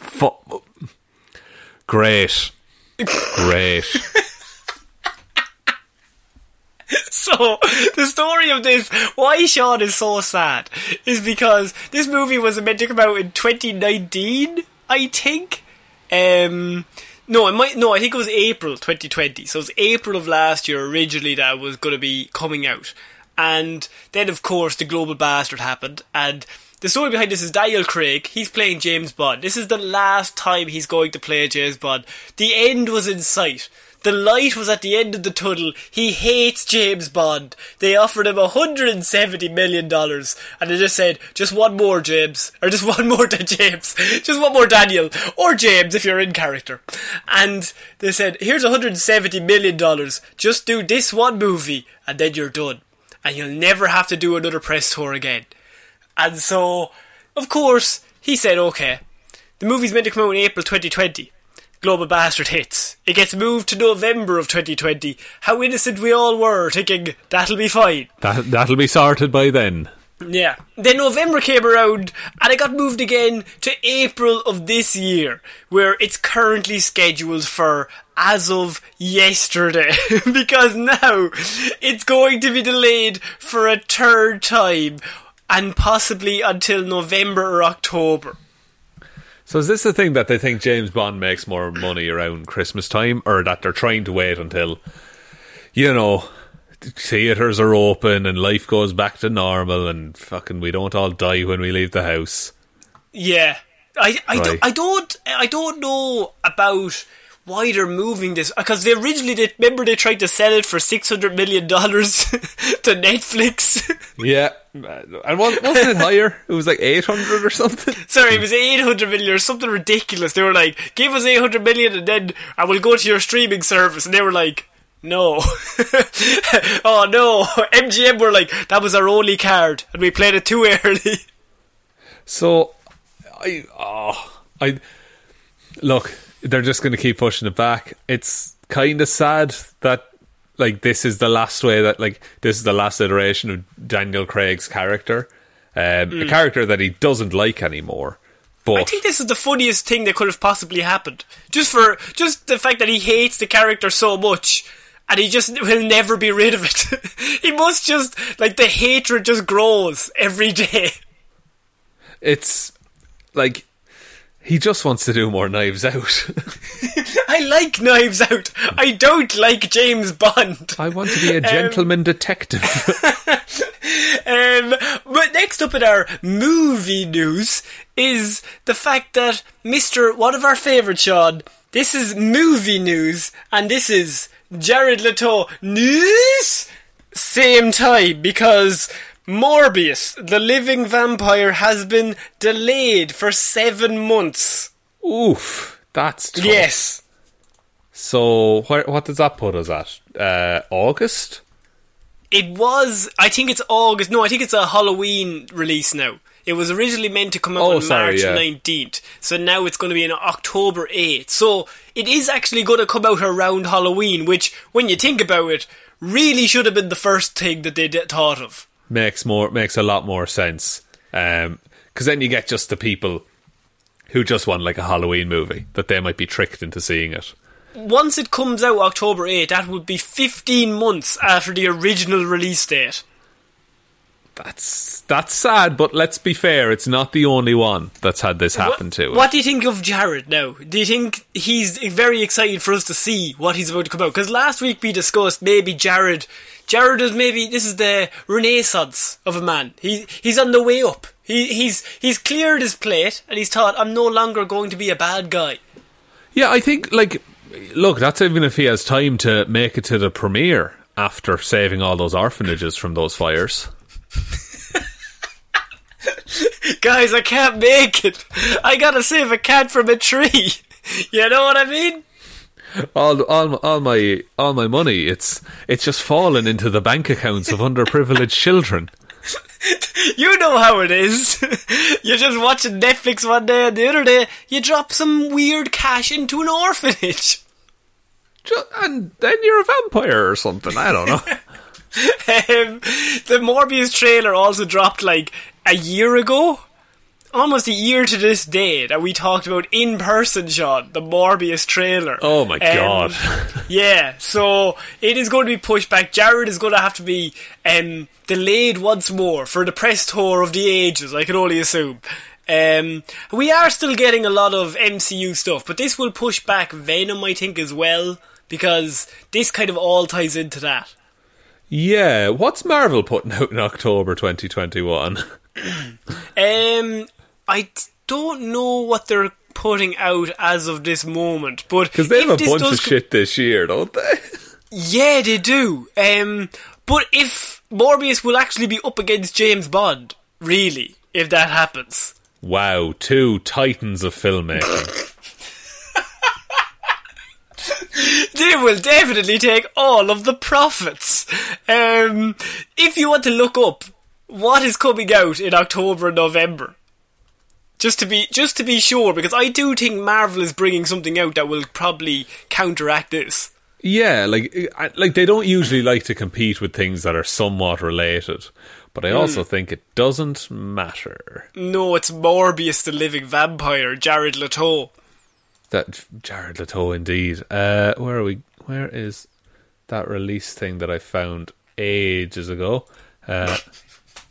Great. Great. So, the story of this, why Sean is so sad, is because this movie was meant to come out in 2019, I think. Um, no, it might, no, I think it was April 2020. So it was April of last year originally that was going to be coming out. And then, of course, the global bastard happened, and the story behind this is Daniel Craig. He's playing James Bond. This is the last time he's going to play James Bond. The end was in sight. The light was at the end of the tunnel. He hates James Bond. They offered him $170 million. And they just said, just one more, James. Or just one more to James. Just one more Daniel. Or James, if you're in character. And they said, here's $170 million. Just do this one movie, and then you're done. And you'll never have to do another press tour again. And so, of course, he said, okay. The movie's meant to come out in April 2020. Global Bastard hits. It gets moved to November of 2020. How innocent we all were, thinking that'll be fine. that that'll be sorted by then. Yeah. Then November came around and it got moved again to April of this year, where it's currently scheduled for as of yesterday. because now it's going to be delayed for a third time and possibly until November or October. So is this the thing that they think James Bond makes more money around Christmas time, or that they're trying to wait until, you know, theaters are open and life goes back to normal and fucking we don't all die when we leave the house? Yeah, I I, Right. don't, I don't I don't know about why they're moving this uh, because they originally they remember they tried to sell it for six hundred million dollars to Netflix. Yeah, and wa- wasn't it higher? It was like eight hundred or something. Sorry, it was eight hundred million or something ridiculous. They were like, "Give us eight hundred million and then I will go to your streaming service," and they were like. No. oh no. MGM were like, that was our only card and we played it too early. So, I, oh, I look. They're just going to keep pushing it back. It's kind of sad that like this is the last way that like this is the last iteration of Daniel Craig's character, um, a character that he doesn't like anymore. But I think this is the funniest thing that could have possibly happened. Just for just the fact that he hates the character so much and he just will never be rid of it. he must just like the hatred just grows every day. it's like he just wants to do more Knives Out. I like Knives Out. I don't like James Bond. I want to be a gentleman detective. Um, but next up in our movie news is the fact that Mr. One of our favourite Sean. This is movie news, and this is Jared Leto news. Same time because Morbius, the living vampire, has been delayed for seven months. Oof, that's tough. Yes. So where, what does that put us at? Uh, August? It was, I think it's August. No, I think it's a Halloween release now. It was originally meant to come out Oh, on sorry, March yeah. 19th. So now it's going to be on October 8th. So it is actually going to come out around Halloween, which, when you think about it, really should have been the first thing that they d- thought of. Makes more makes a lot more sense. Um, because then you get just the people who just want like a Halloween movie that they might be tricked into seeing it. Once it comes out October 8th, that would be 15 months after the original release date. That's that's sad, but let's be fair, it's not the only one that's had this happen what, to. it. What do you think of Jared now? Do you think he's very excited for us to see what he's about to come out? Because last week we discussed maybe Jared. Jared is maybe this is the renaissance of a man. He he's on the way up. He he's he's cleared his plate and he's thought I'm no longer going to be a bad guy. Yeah, I think like look, that's even if he has time to make it to the premiere after saving all those orphanages from those fires. Guys, I can't make it. I gotta save a cat from a tree. You know what I mean? All all all my all my money, it's it's just fallen into the bank accounts of underprivileged children. You know how it is. You're just watching Netflix one day and the other day you drop some weird cash into an orphanage. Ju- And then you're a vampire or something. I don't know. Um, the Morbius trailer also dropped like a year ago. Almost a year to this day that we talked about in person, Sean, the Morbius trailer. Oh my Um, god. Yeah, so it is going to be pushed back. Jared is going to have to be um, delayed once more for the press tour of the ages, I can only assume. Um, we are still getting a lot of MCU stuff, but this will push back Venom, I think, as well, because this kind of all ties into that. Yeah, what's Marvel putting out in October 2021? Um, I don't know what they're putting out as of this moment, but Because they have a bunch of co- shit this year, don't they? Yeah, they do. Um, but if Morbius will actually be up against James Bond, really, if that happens. Wow, two titans of filmmaking. They will definitely take all of the profits. Um, if you want to look up what is coming out in October and November, just to be just to be sure, because I do think Marvel is bringing something out that will probably counteract this. yeah, like like they don't usually like to compete with things that are somewhat related, but I also think it doesn't matter No, it's Morbius, the living vampire, Jared Leto. that Jared Leto indeed. Uh, where are we? Where is that release thing that I found ages ago? Uh,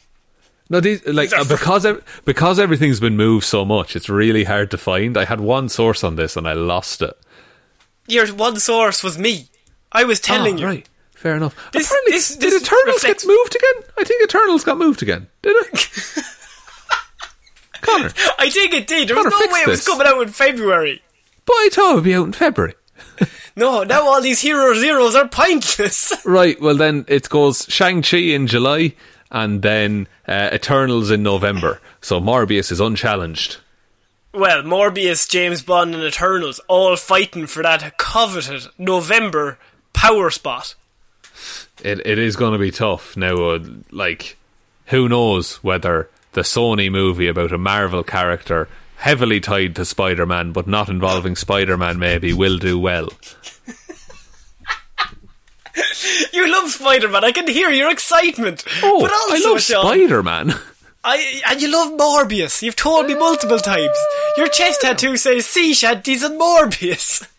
no, these like uh, because ev- because everything's been moved so much, it's really hard to find. I had one source on this and I lost it. Your one source was me. I was telling Ah, you. right. Fair enough. This- Apparently, this- did this Eternals reflects- get moved again? I think Eternals got moved again. Did it? Connor, I think it did. There was Gotta no way it was this. coming out in February. but I thought it would be out in February. No, now all these hero zeros are pointless. Right. Well, then it goes Shang Chi in July, and then uh, Eternals in November. So Morbius is unchallenged. well, Morbius, James Bond, and Eternals all fighting for that coveted November power spot. It it is going to be tough now. Uh, like, who knows whether the Sony movie about a Marvel character heavily tied to Spider-Man, but not involving Spider-Man, maybe will do well. You love Spider Man. I can hear your excitement. Oh, but also, I love Spider Man. I and you love Morbius. You've told me multiple times. Your chest tattoo says sea shanties and Morbius.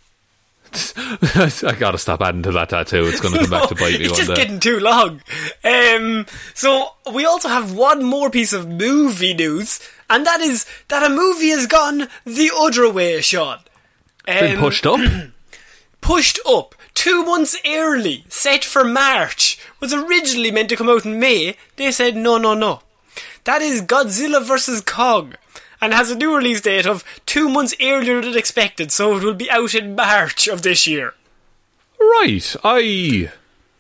I gotta stop adding to that tattoo. It's gonna come back to bite me it's one just day. getting too long. Um, so we also have one more piece of movie news, and that is that a movie has gone the other way, Sean. Been Um, pushed up. pushed up two months early, set for March, was originally meant to come out in May. They said no, no, no. That is Godzilla vs. Kong, and has a new release date of two months earlier than expected, so it will be out in March of this year. Right. I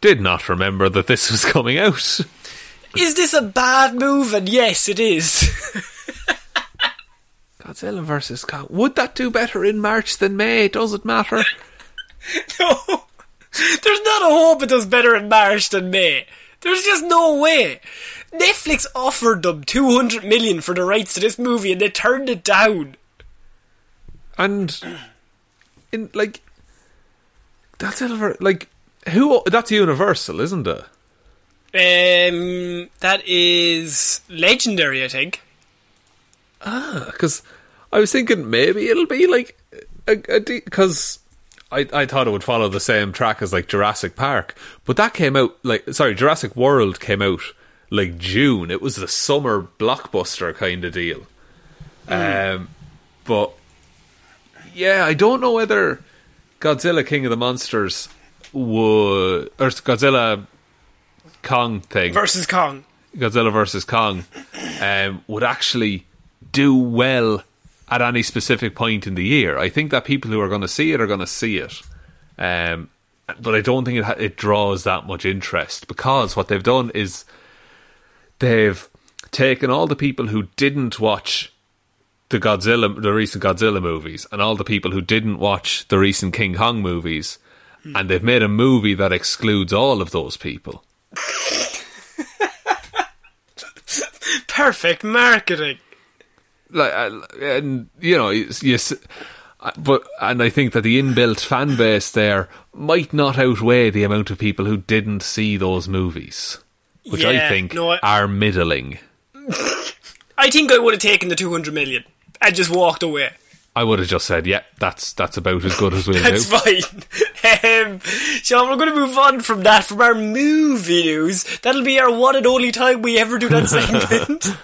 did not remember that this was coming out. Is this a bad move? And yes, it is. Godzilla versus Kong. Would that do better in March than May? Does it matter? no, there's not a hope it does better in March than May. There's just no way. Netflix offered them 200 million for the rights to this movie and they turned it down. And in like that's Godzilla like who that's Universal, isn't it? Um, that is legendary, I think. Ah, Because I was thinking maybe it'll be like a because I I thought it would follow the same track as like Jurassic Park, but that came out like sorry Jurassic World came out like June. It was the summer blockbuster kind of deal. Um, but yeah, I don't know whether Godzilla King of the Monsters would or Godzilla Kong thing Versus Kong. Godzilla versus Kong um, would actually do well at any specific point in the year. I think that people who are going to see it are going to see it, um, but I don't think it ha- it draws that much interest because what they've done is they've taken all the people who didn't watch the Godzilla, the recent Godzilla movies, and all the people who didn't watch the recent King Kong movies, hmm. and they've made a movie that excludes all of those people. Perfect marketing. like and you know yes but and I think that the inbuilt fan base there might not outweigh the amount of people who didn't see those movies which I think no, I- are middling I think I would have taken the 200 million and just walked away. I would have just said yeah that's that's about as good as we'll That's do fine. Um, Sean, we're going to move on from that, from our movie news. That'll be our one and only time we ever do that segment.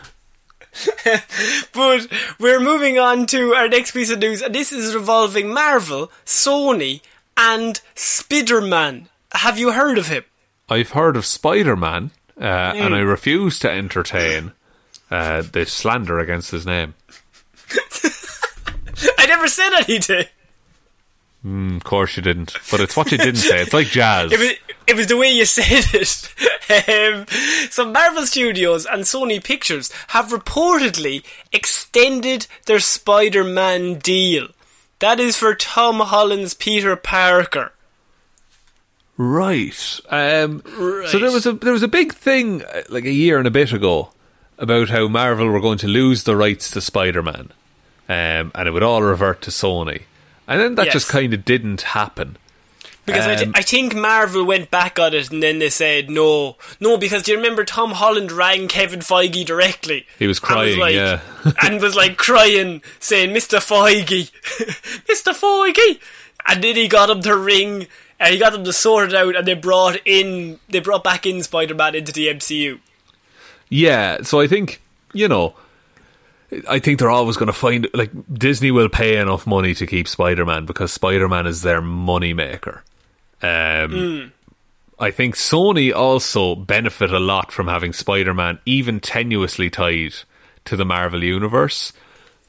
but we're moving on to our next piece of news, and this is revolving Marvel, Sony, and Spider-Man. Have you heard of him? I've heard of Spider-Man uh, and Mm. I refuse to entertain uh, the slander against his name I never said anything. Mm, of course you didn't but it's what you didn't say it's like jazz It was, it was the way you said it. um, so Marvel Studios and Sony Pictures have reportedly extended their Spider-Man deal. That is for Tom Holland's Peter Parker. Right. Um, Right. So there was a there was a big thing uh, like a year and a bit ago about how Marvel were going to lose the rights to Spider-Man, um, and it would all revert to Sony, and then that Yes. just kind of didn't happen. Because I, Um, I think Marvel went back on it and then they said no. No, because do you remember Tom Holland rang Kevin Feige directly? He was and crying, like- yeah. and was like crying, saying, Mr. Feige, Mr. Feige! And then he got him to ring, and he got them to sort it out, and they brought in, they brought back in Spider-Man into the MCU. Yeah. So I think you know. I think they're always going to find like Disney will pay enough money to keep Spider-Man because Spider-Man is their money maker. Um, I think Sony also benefit a lot from having Spider-Man even tenuously tied to the Marvel universe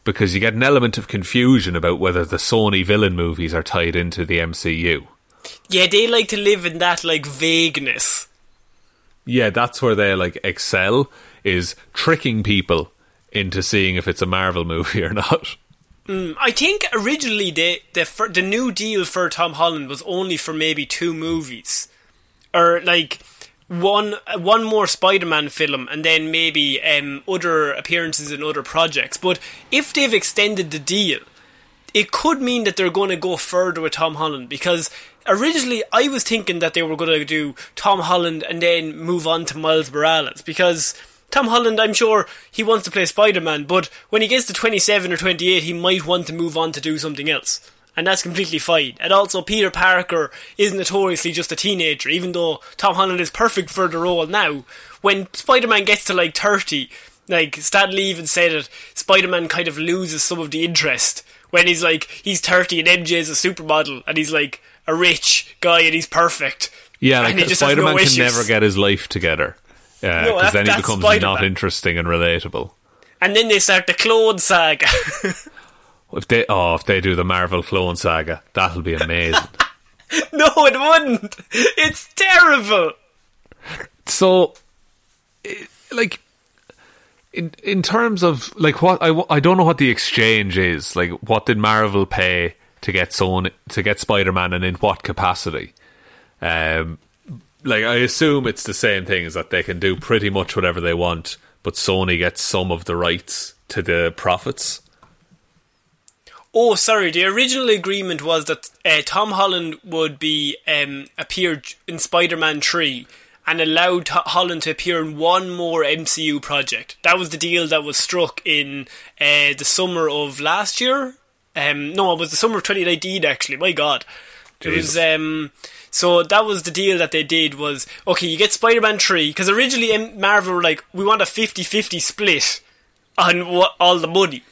because you get an element of confusion about whether the Sony villain movies are tied into the MCU. Yeah, they like to live in that, like, vagueness. Yeah, that's where they like excel is tricking people into seeing if it's a Marvel movie or not. I think originally the the the new deal for Tom Holland was only for maybe two movies, or like one one more Spider-Man film, and then maybe um, other appearances in other projects. But if they've extended the deal, it could mean that they're going to go further with Tom Holland because originally I was thinking that they were going to do Tom Holland and then move on to Miles Morales because Tom Holland, I'm sure he wants to play Spider Man, but when he gets to 27 or 28, he might want to move on to do something else. And that's completely fine. And also, Peter Parker is notoriously just a teenager, even though Tom Holland is perfect for the role now. When Spider Man gets to like 30, like Stan Lee even said it, Spider Man kind of loses some of the interest when he's like, he's 30 and MJ is a supermodel, and he's like a rich guy and he's perfect. Yeah, like Spider Man no can never get his life together Yeah, because No, then he becomes Spider-Man. not interesting and relatable. And then they start the clone saga. If they oh, if they do the Marvel clone saga, that'll be amazing. no, it wouldn't. It's terrible. so, eh, like, in in terms of like what I, I don't know what the exchange is. Like, what did Marvel pay to get Sony to get Spider Man, and in what capacity? Um, like I assume it's the same thing, is that they can do pretty much whatever they want, but Sony gets some of the rights to the profits. Oh, sorry. The original agreement was that uh, Tom Holland would be um, appear in Spider-Man Three and allowed Holland to appear in one more MCU project. That was the deal that was struck in uh, the summer of last year. Um, no, it was the summer of 2019. Actually, my God, it was. Um, so that was the deal that they did was okay. You get Spider-Man Three because originally Marvel were like, we want a 50-50 split on what, all the money.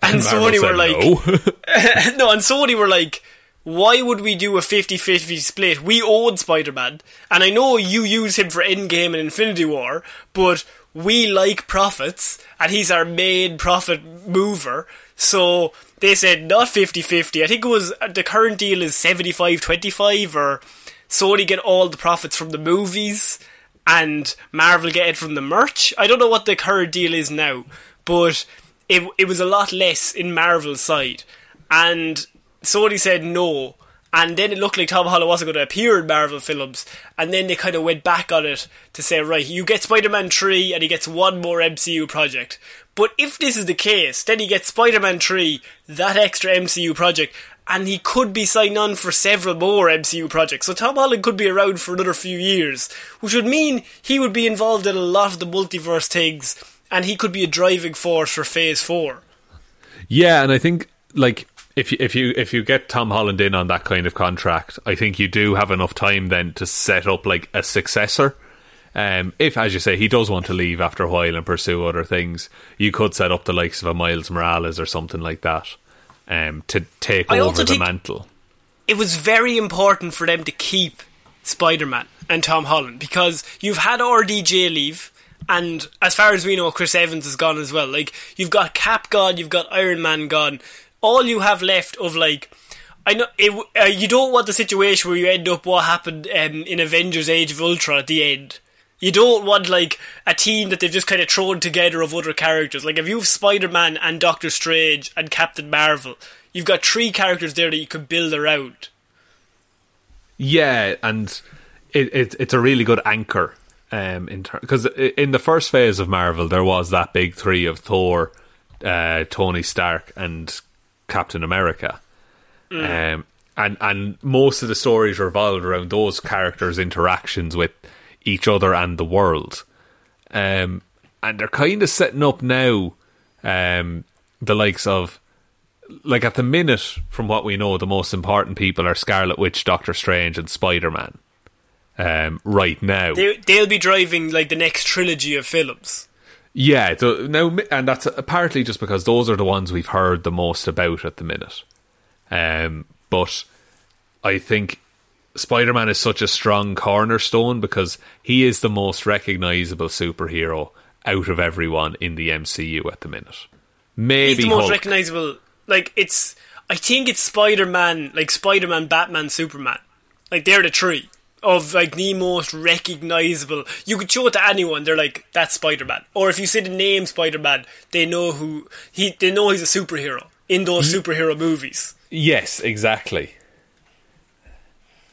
And Marvel Sony were like, no. no, and Sony were like, why would we do a 50-50 split? We own Spider-Man, and I know you use him for Endgame and Infinity War, but we like profits, and he's our main profit mover, so they said not 50-50. I think it was, uh, the current deal is 75-25, or Sony get all the profits from the movies, and Marvel get it from the merch. I don't know what the current deal is now, but it it was a lot less in Marvel's side, and Sony said no. And then it looked like Tom Holland wasn't going to appear in Marvel films, and then they kind of went back on it to say, right, you get Spider-Man three, and he gets one more MCU project. But if this is the case, then he gets Spider-Man three, that extra MCU project, and he could be signed on for several more MCU projects. So Tom Holland could be around for another few years, which would mean he would be involved in a lot of the multiverse things, and he could be a driving force for Phase Four. Yeah, and I think like if you if you if you get Tom Holland in on that kind of contract, I think you do have enough time then to set up like a successor. Um, if, as you say, he does want to leave after a while and pursue other things, you could set up the likes of a Miles Morales or something like that um, to take I over the mantle. it was very important for them to keep Spider Man and Tom Holland because you've had RDJ leave, and as far as we know, Chris Evans is gone as well. Like, you've got Cap gone, you've got Iron Man gone. All you have left of, like, I know it, uh, you don't want the situation where you end up what happened um, in Avengers Age of Ultron at the end. You don't want like a team that they've just kind of thrown together of other characters. Like if you have Spider Man and Doctor Strange and Captain Marvel, you've got three characters there that you can build around. Yeah, and it, it it's a really good anchor. Um, in because in the first phase of Marvel, there was that big three of Thor, uh, Tony Stark, and Captain America. Um, and and most of the stories revolved around those characters' interactions with each other and the world. Um, and they're kind of setting up now um, the likes of like at the minute, from what we know, the most important people are Scarlet Witch, Doctor Strange, and Spider Man. Um, right now, They they'll be driving like the next trilogy of films. Yeah. So now, and that's apparently just because those are the ones we've heard the most about at the minute. Um, but I think Spider Man is such a strong cornerstone because he is the most recognizable superhero out of everyone in the MCU at the minute. Maybe He's the most Hulk. recognizable. Like it's, I think it's Spider Man, like Spider Man, Batman, Superman. Like they're the three of like the most recognizable. You could show it to anyone. They're like that's Spider Man. Or if you say the name Spider Man, they know who he. They know he's a superhero in those superhero movies. Yes, exactly.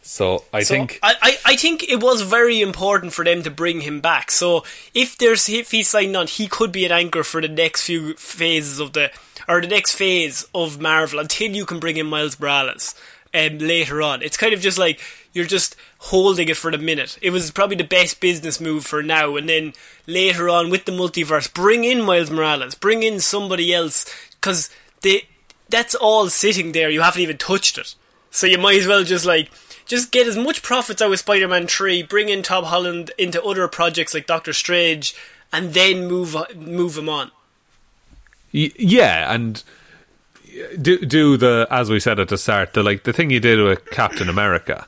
So I So think I, I, I think it was very important for them to bring him back. So if there's if he's signed on, he could be an anchor for the next few phases of the or the next phase of Marvel until you can bring in Miles Morales um, later on. It's kind of just like you're just holding it for the minute. It was probably the best business move for now, and then later on with the multiverse, bring in Miles Morales, bring in somebody else because they that's all sitting there. You haven't even touched it, so you might as well just like just get as much profits out of Spider-Man 3, bring in Tom Holland into other projects like Doctor Strange, and then move move him on. Yeah, and uh, do do the as we said at the start, the like the thing you did with Captain America,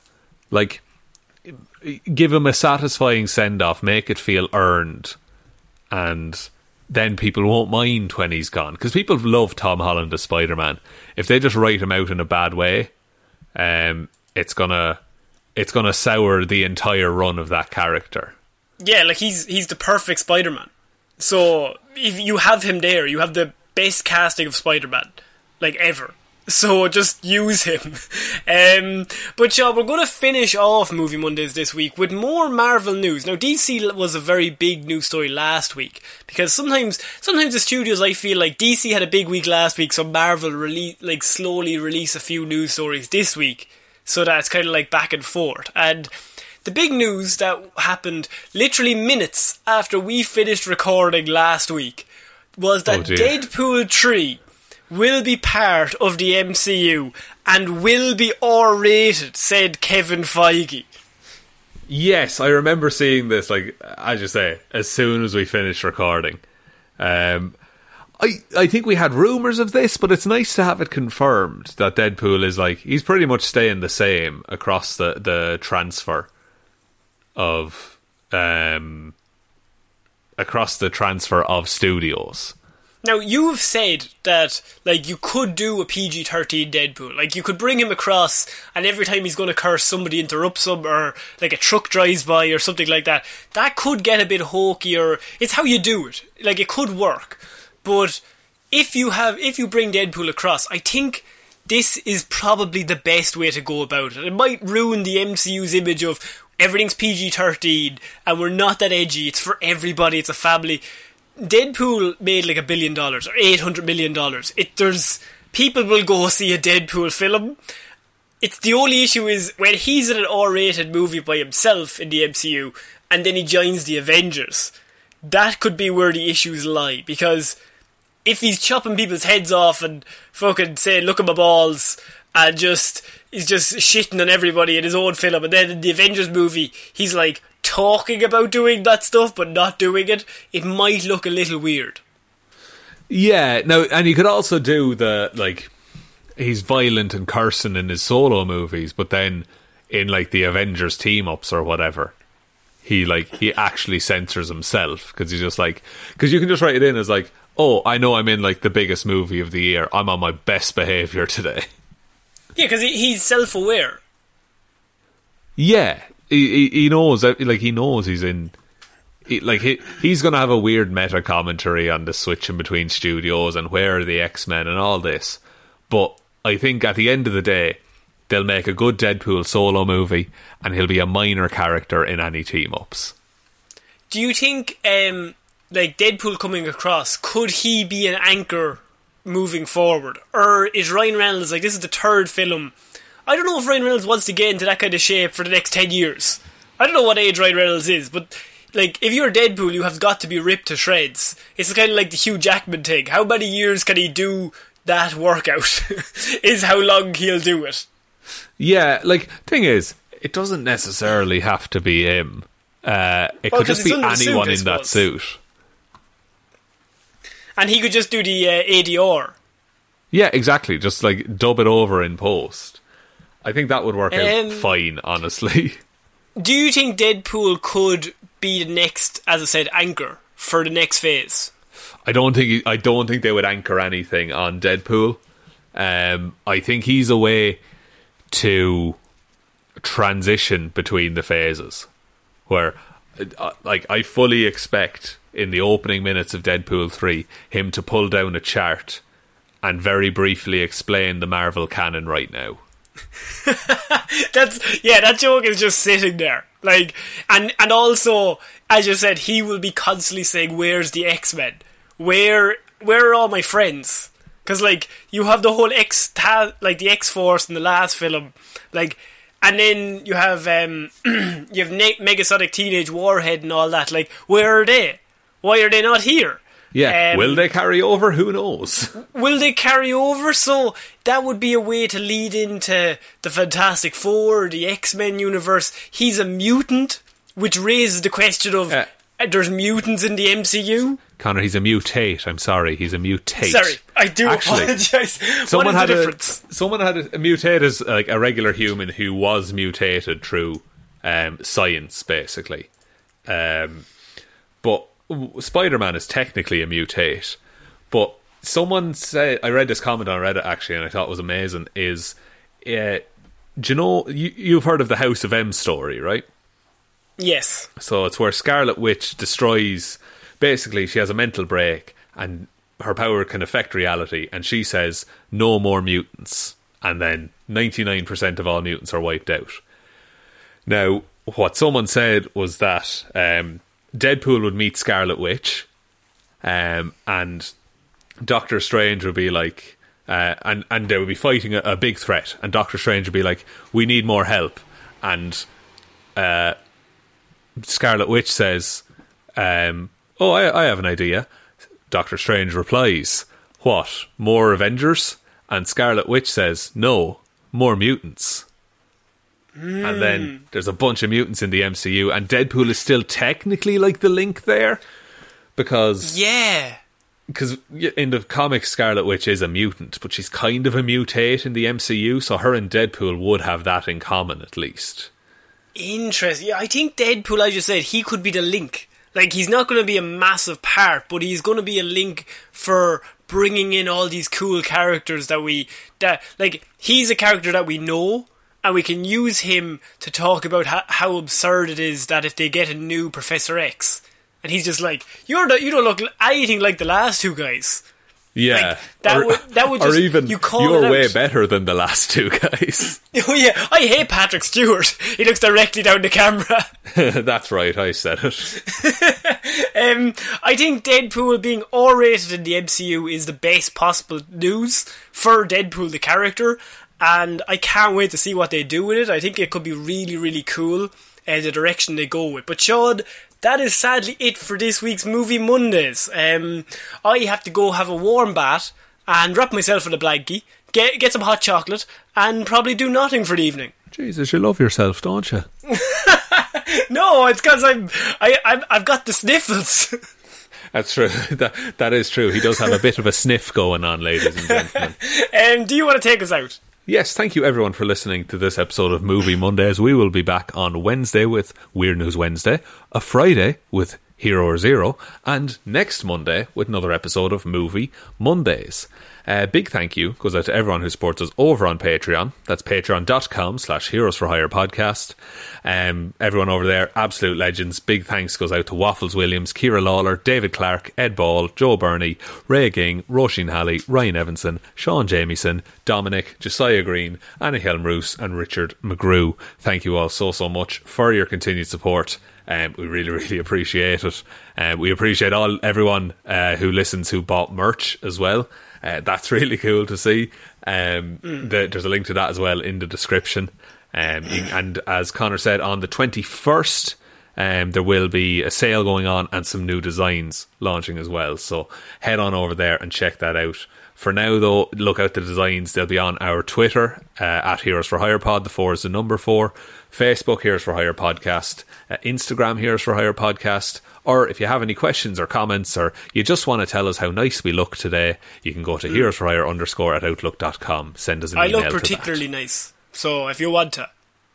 like give him a satisfying send off, make it feel earned, and then people won't mind when he's gone because people love Tom Holland as Spider Man. If they just write him out in a bad way, um, it's gonna it's gonna sour the entire run of that character. Yeah, like he's he's the perfect Spider-Man. So if you have him there, you have the best casting of Spider-Man like ever. So just use him. Um, but yeah, we're going to finish off Movie Mondays this week with more Marvel news. Now DC was a very big news story last week because sometimes sometimes the studios I feel like DC had a big week last week, so Marvel release like slowly release a few news stories this week, so that it's kind of like back and forth. And the big news that happened literally minutes after we finished recording last week was that Oh. Deadpool 3 will be part of the MCU and will be R rated, said Kevin Feige. Yes, I remember seeing this. Like as you say, as soon as we finished recording, um, I I think we had rumors of this, but it's nice to have it confirmed that Deadpool is like he's pretty much staying the same across the the transfer of um across the transfer of studios. Now, you've said that, like, you could do a PG 13 Deadpool. Like, you could bring him across, and every time he's going to curse, somebody interrupts him, or, like, a truck drives by, or something like that. That could get a bit hokey, or it's how you do it. Like, it could work. But if you have, if you bring Deadpool across, I think this is probably the best way to go about it. It might ruin the MCU's image of everything's PG 13, and we're not that edgy, it's for everybody, it's a family. Deadpool made like a billion dollars or eight hundred million dollars. It there's people will go see a Deadpool film. It's the only issue is when he's in an R-rated movie by himself in the MCU, and then he joins the Avengers. That could be where the issues lie because if he's chopping people's heads off and fucking saying "look at my balls" and just he's just shitting on everybody in his own film, and then in the Avengers movie he's like talking about doing that stuff but not doing it, it might look a little weird. Yeah, no, and you could also do the like he's violent and cursing in his solo movies, but then in like the Avengers team ups or whatever, he like he actually censors himself because he's just like because you can just write it in as like, oh, I know I'm in like the biggest movie of the year. I'm on my best behavior today. Yeah, because he, he's self-aware. Yeah, he, he knows like he knows he's in. He, like he he's gonna have a weird meta commentary on the switching between studios and where are the X Men and all this, but I think at the end of the day, they'll make a good Deadpool solo movie, and he'll be a minor character in any team ups. Do you think, um, like Deadpool coming across, could he be an anchor moving forward, or is Ryan Reynolds like this is the third film? I don't know if Ryan Reynolds wants to get into that kind of shape for the next ten years. I don't know what age Ryan Reynolds is, but like if you're Deadpool, you have got to be ripped to shreds. It's kind of like the Hugh Jackman thing. How many years can he do that workout? is how long he'll do it. Yeah, like thing is, it doesn't necessarily have to be him. Uh, it Well, could just be the suit, anyone in that suit. And he could just do the uh, ADR. Yeah, exactly. Just like dub it over in post. I think that would work Um, out fine, honestly. Do you think Deadpool could be the next, as I said, anchor for the next phase? I don't think I don't think they would anchor anything on Deadpool. Um, I think he's a way to transition between the phases, where uh, like I fully expect in the opening minutes of Deadpool three him to pull down a chart and very briefly explain the Marvel canon right now. That's yeah, that joke is just sitting there. Like and and also as you said, he will be constantly saying, "Where's the X Men? Where where are all my friends?" Because like you have the whole X ta- like the X Force in the last film, like, and then you have um you have ne- Negasonic Teenage Warhead and all that. Like, where are they? Why are they not here? Yeah, Um, will they carry over? Who knows? will they carry over? So that would be a way to lead into the Fantastic Four, the X Men universe. He's a mutant, which raises the question of Uh, uh, there's mutants in the MCU. Connor, he's a mutate. I'm sorry, he's a mutate. Sorry, I do Actually, apologize. Someone had the a difference? someone had a, a mutate as like a regular human who was mutated through um, science, basically. Um, Spider Man is technically a mutate. But someone said I read this comment on Reddit actually, and I thought it was amazing. Is uh, do you know you, you've heard of the House of M story, right? Yes. So it's where Scarlet Witch destroys. Basically, she has a mental break, and her power can affect reality. And she says, "No more mutants." And then ninety-nine percent of all mutants are wiped out. Now, what someone said was that um, Deadpool would meet Scarlet Witch, um, and Doctor Strange would be like, uh, and and they would be fighting a, a big threat, and Doctor Strange would be like, "We need more help," and uh, Scarlet Witch says, um, "Oh, I, I have an idea." Doctor Strange replies, "What? More Avengers?" And Scarlet Witch says, "No, more mutants." And then hmm. there's a bunch of mutants in the MCU, and Deadpool is still technically like the link there because Yeah. because in the comics Scarlet Witch is a mutant, but she's kind of a mutate in the MCU, so her and Deadpool would have that in common at least. Interesting. Yeah, I think Deadpool, as you said, he could be the link. Like, he's not going to be a massive part, but he's going to be a link for bringing in all these cool characters that we that like he's a character that we know and we can use him to talk about how, how absurd it is that if they get a new Professor X and he's just like you're not, you don't look anything like the last two guys. Yeah, Like, that would- that would or just- even you you're way better than the last two guys. Oh yeah, I hate Patrick Stewart. He looks directly down the camera. That's right, I said it. Um, I think Deadpool being R-rated in the MCU is the best possible news for Deadpool the character, and I can't wait to see what they do with it. I think it could be really, really cool uh, the direction they go with. But Sean, that is sadly it for this week's Movie Mondays. Um, I have to go have a warm bath and wrap myself in a blankie, get get some hot chocolate, and probably do nothing for the evening. Jesus, you love yourself, don't you? No, it's because I'm I I'm, I've got the sniffles. That's true. That that is true. He does have a bit of a sniff going on, ladies and gentlemen. um, do you want to take us out? Yes, thank you everyone for listening to this episode of Movie Mondays. We will be back on Wednesday with Weird News Wednesday, a Friday with Hero or Zero, and next Monday with another episode of Movie Mondays. Uh, big thank you goes out to everyone who supports us over on Patreon. That's patreon.com slash heroes for hire podcast. Um, everyone over there, absolute legends. Big thanks goes out to Waffles Williams, Kira Lawler, David Clark, Ed Ball, Joe Burney, Ray Ging, Roisin Halley, Ryan Evanson, Sean Jamieson, Dominic, Josiah Green, Anna Helmroos, and Richard McGrew. Thank you all so, so much for your continued support. Um, we really, really appreciate it. Um, we appreciate all everyone uh, who listens who bought merch as well. Uh, that's really cool to see. Um, the, there's a link to that as well in the description. Um, and as Connor said, on the 21st, um, there will be a sale going on and some new designs launching as well. So head on over there and check that out. For now, though, look out the designs. They'll be on our Twitter uh, at Heroes for Hire Pod. The four is the number four. Facebook Heroes for Hire Podcast. Uh, Instagram Heroes for Hire Podcast. Or if you have any questions or comments, or you just want to tell us how nice we look today, you can go to heroes for hire underscore at outlook.com. Send us an I email. I look particularly nice. So if you want to,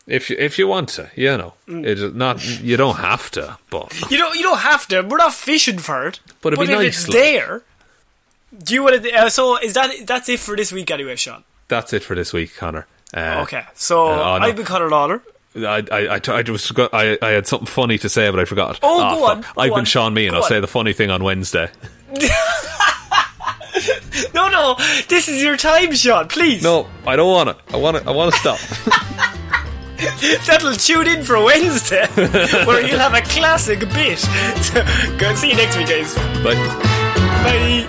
If you if you want to, you know, Mm. it's not you don't have to, but you don't you don't have to. We're not fishing for it. But be if nice, it's like- there, do you want to? Uh, so is that that's it for this week anyway, Sean? that's it for this week, Connor. Uh, Okay, so uh, oh. I've been Connor Lawler. I, I, I, I just got, I, I had something funny to say, but I forgot. Oh, Ah, go on, fuck. go I've on, been Sean Mean. go I'll on. say the funny thing on Wednesday. No, no, this is your time, Sean. Please. No, I don't want it. I want it. I want to stop. That'll tune in for Wednesday, where you'll have a classic bit. Go see you next week, guys. but Bye.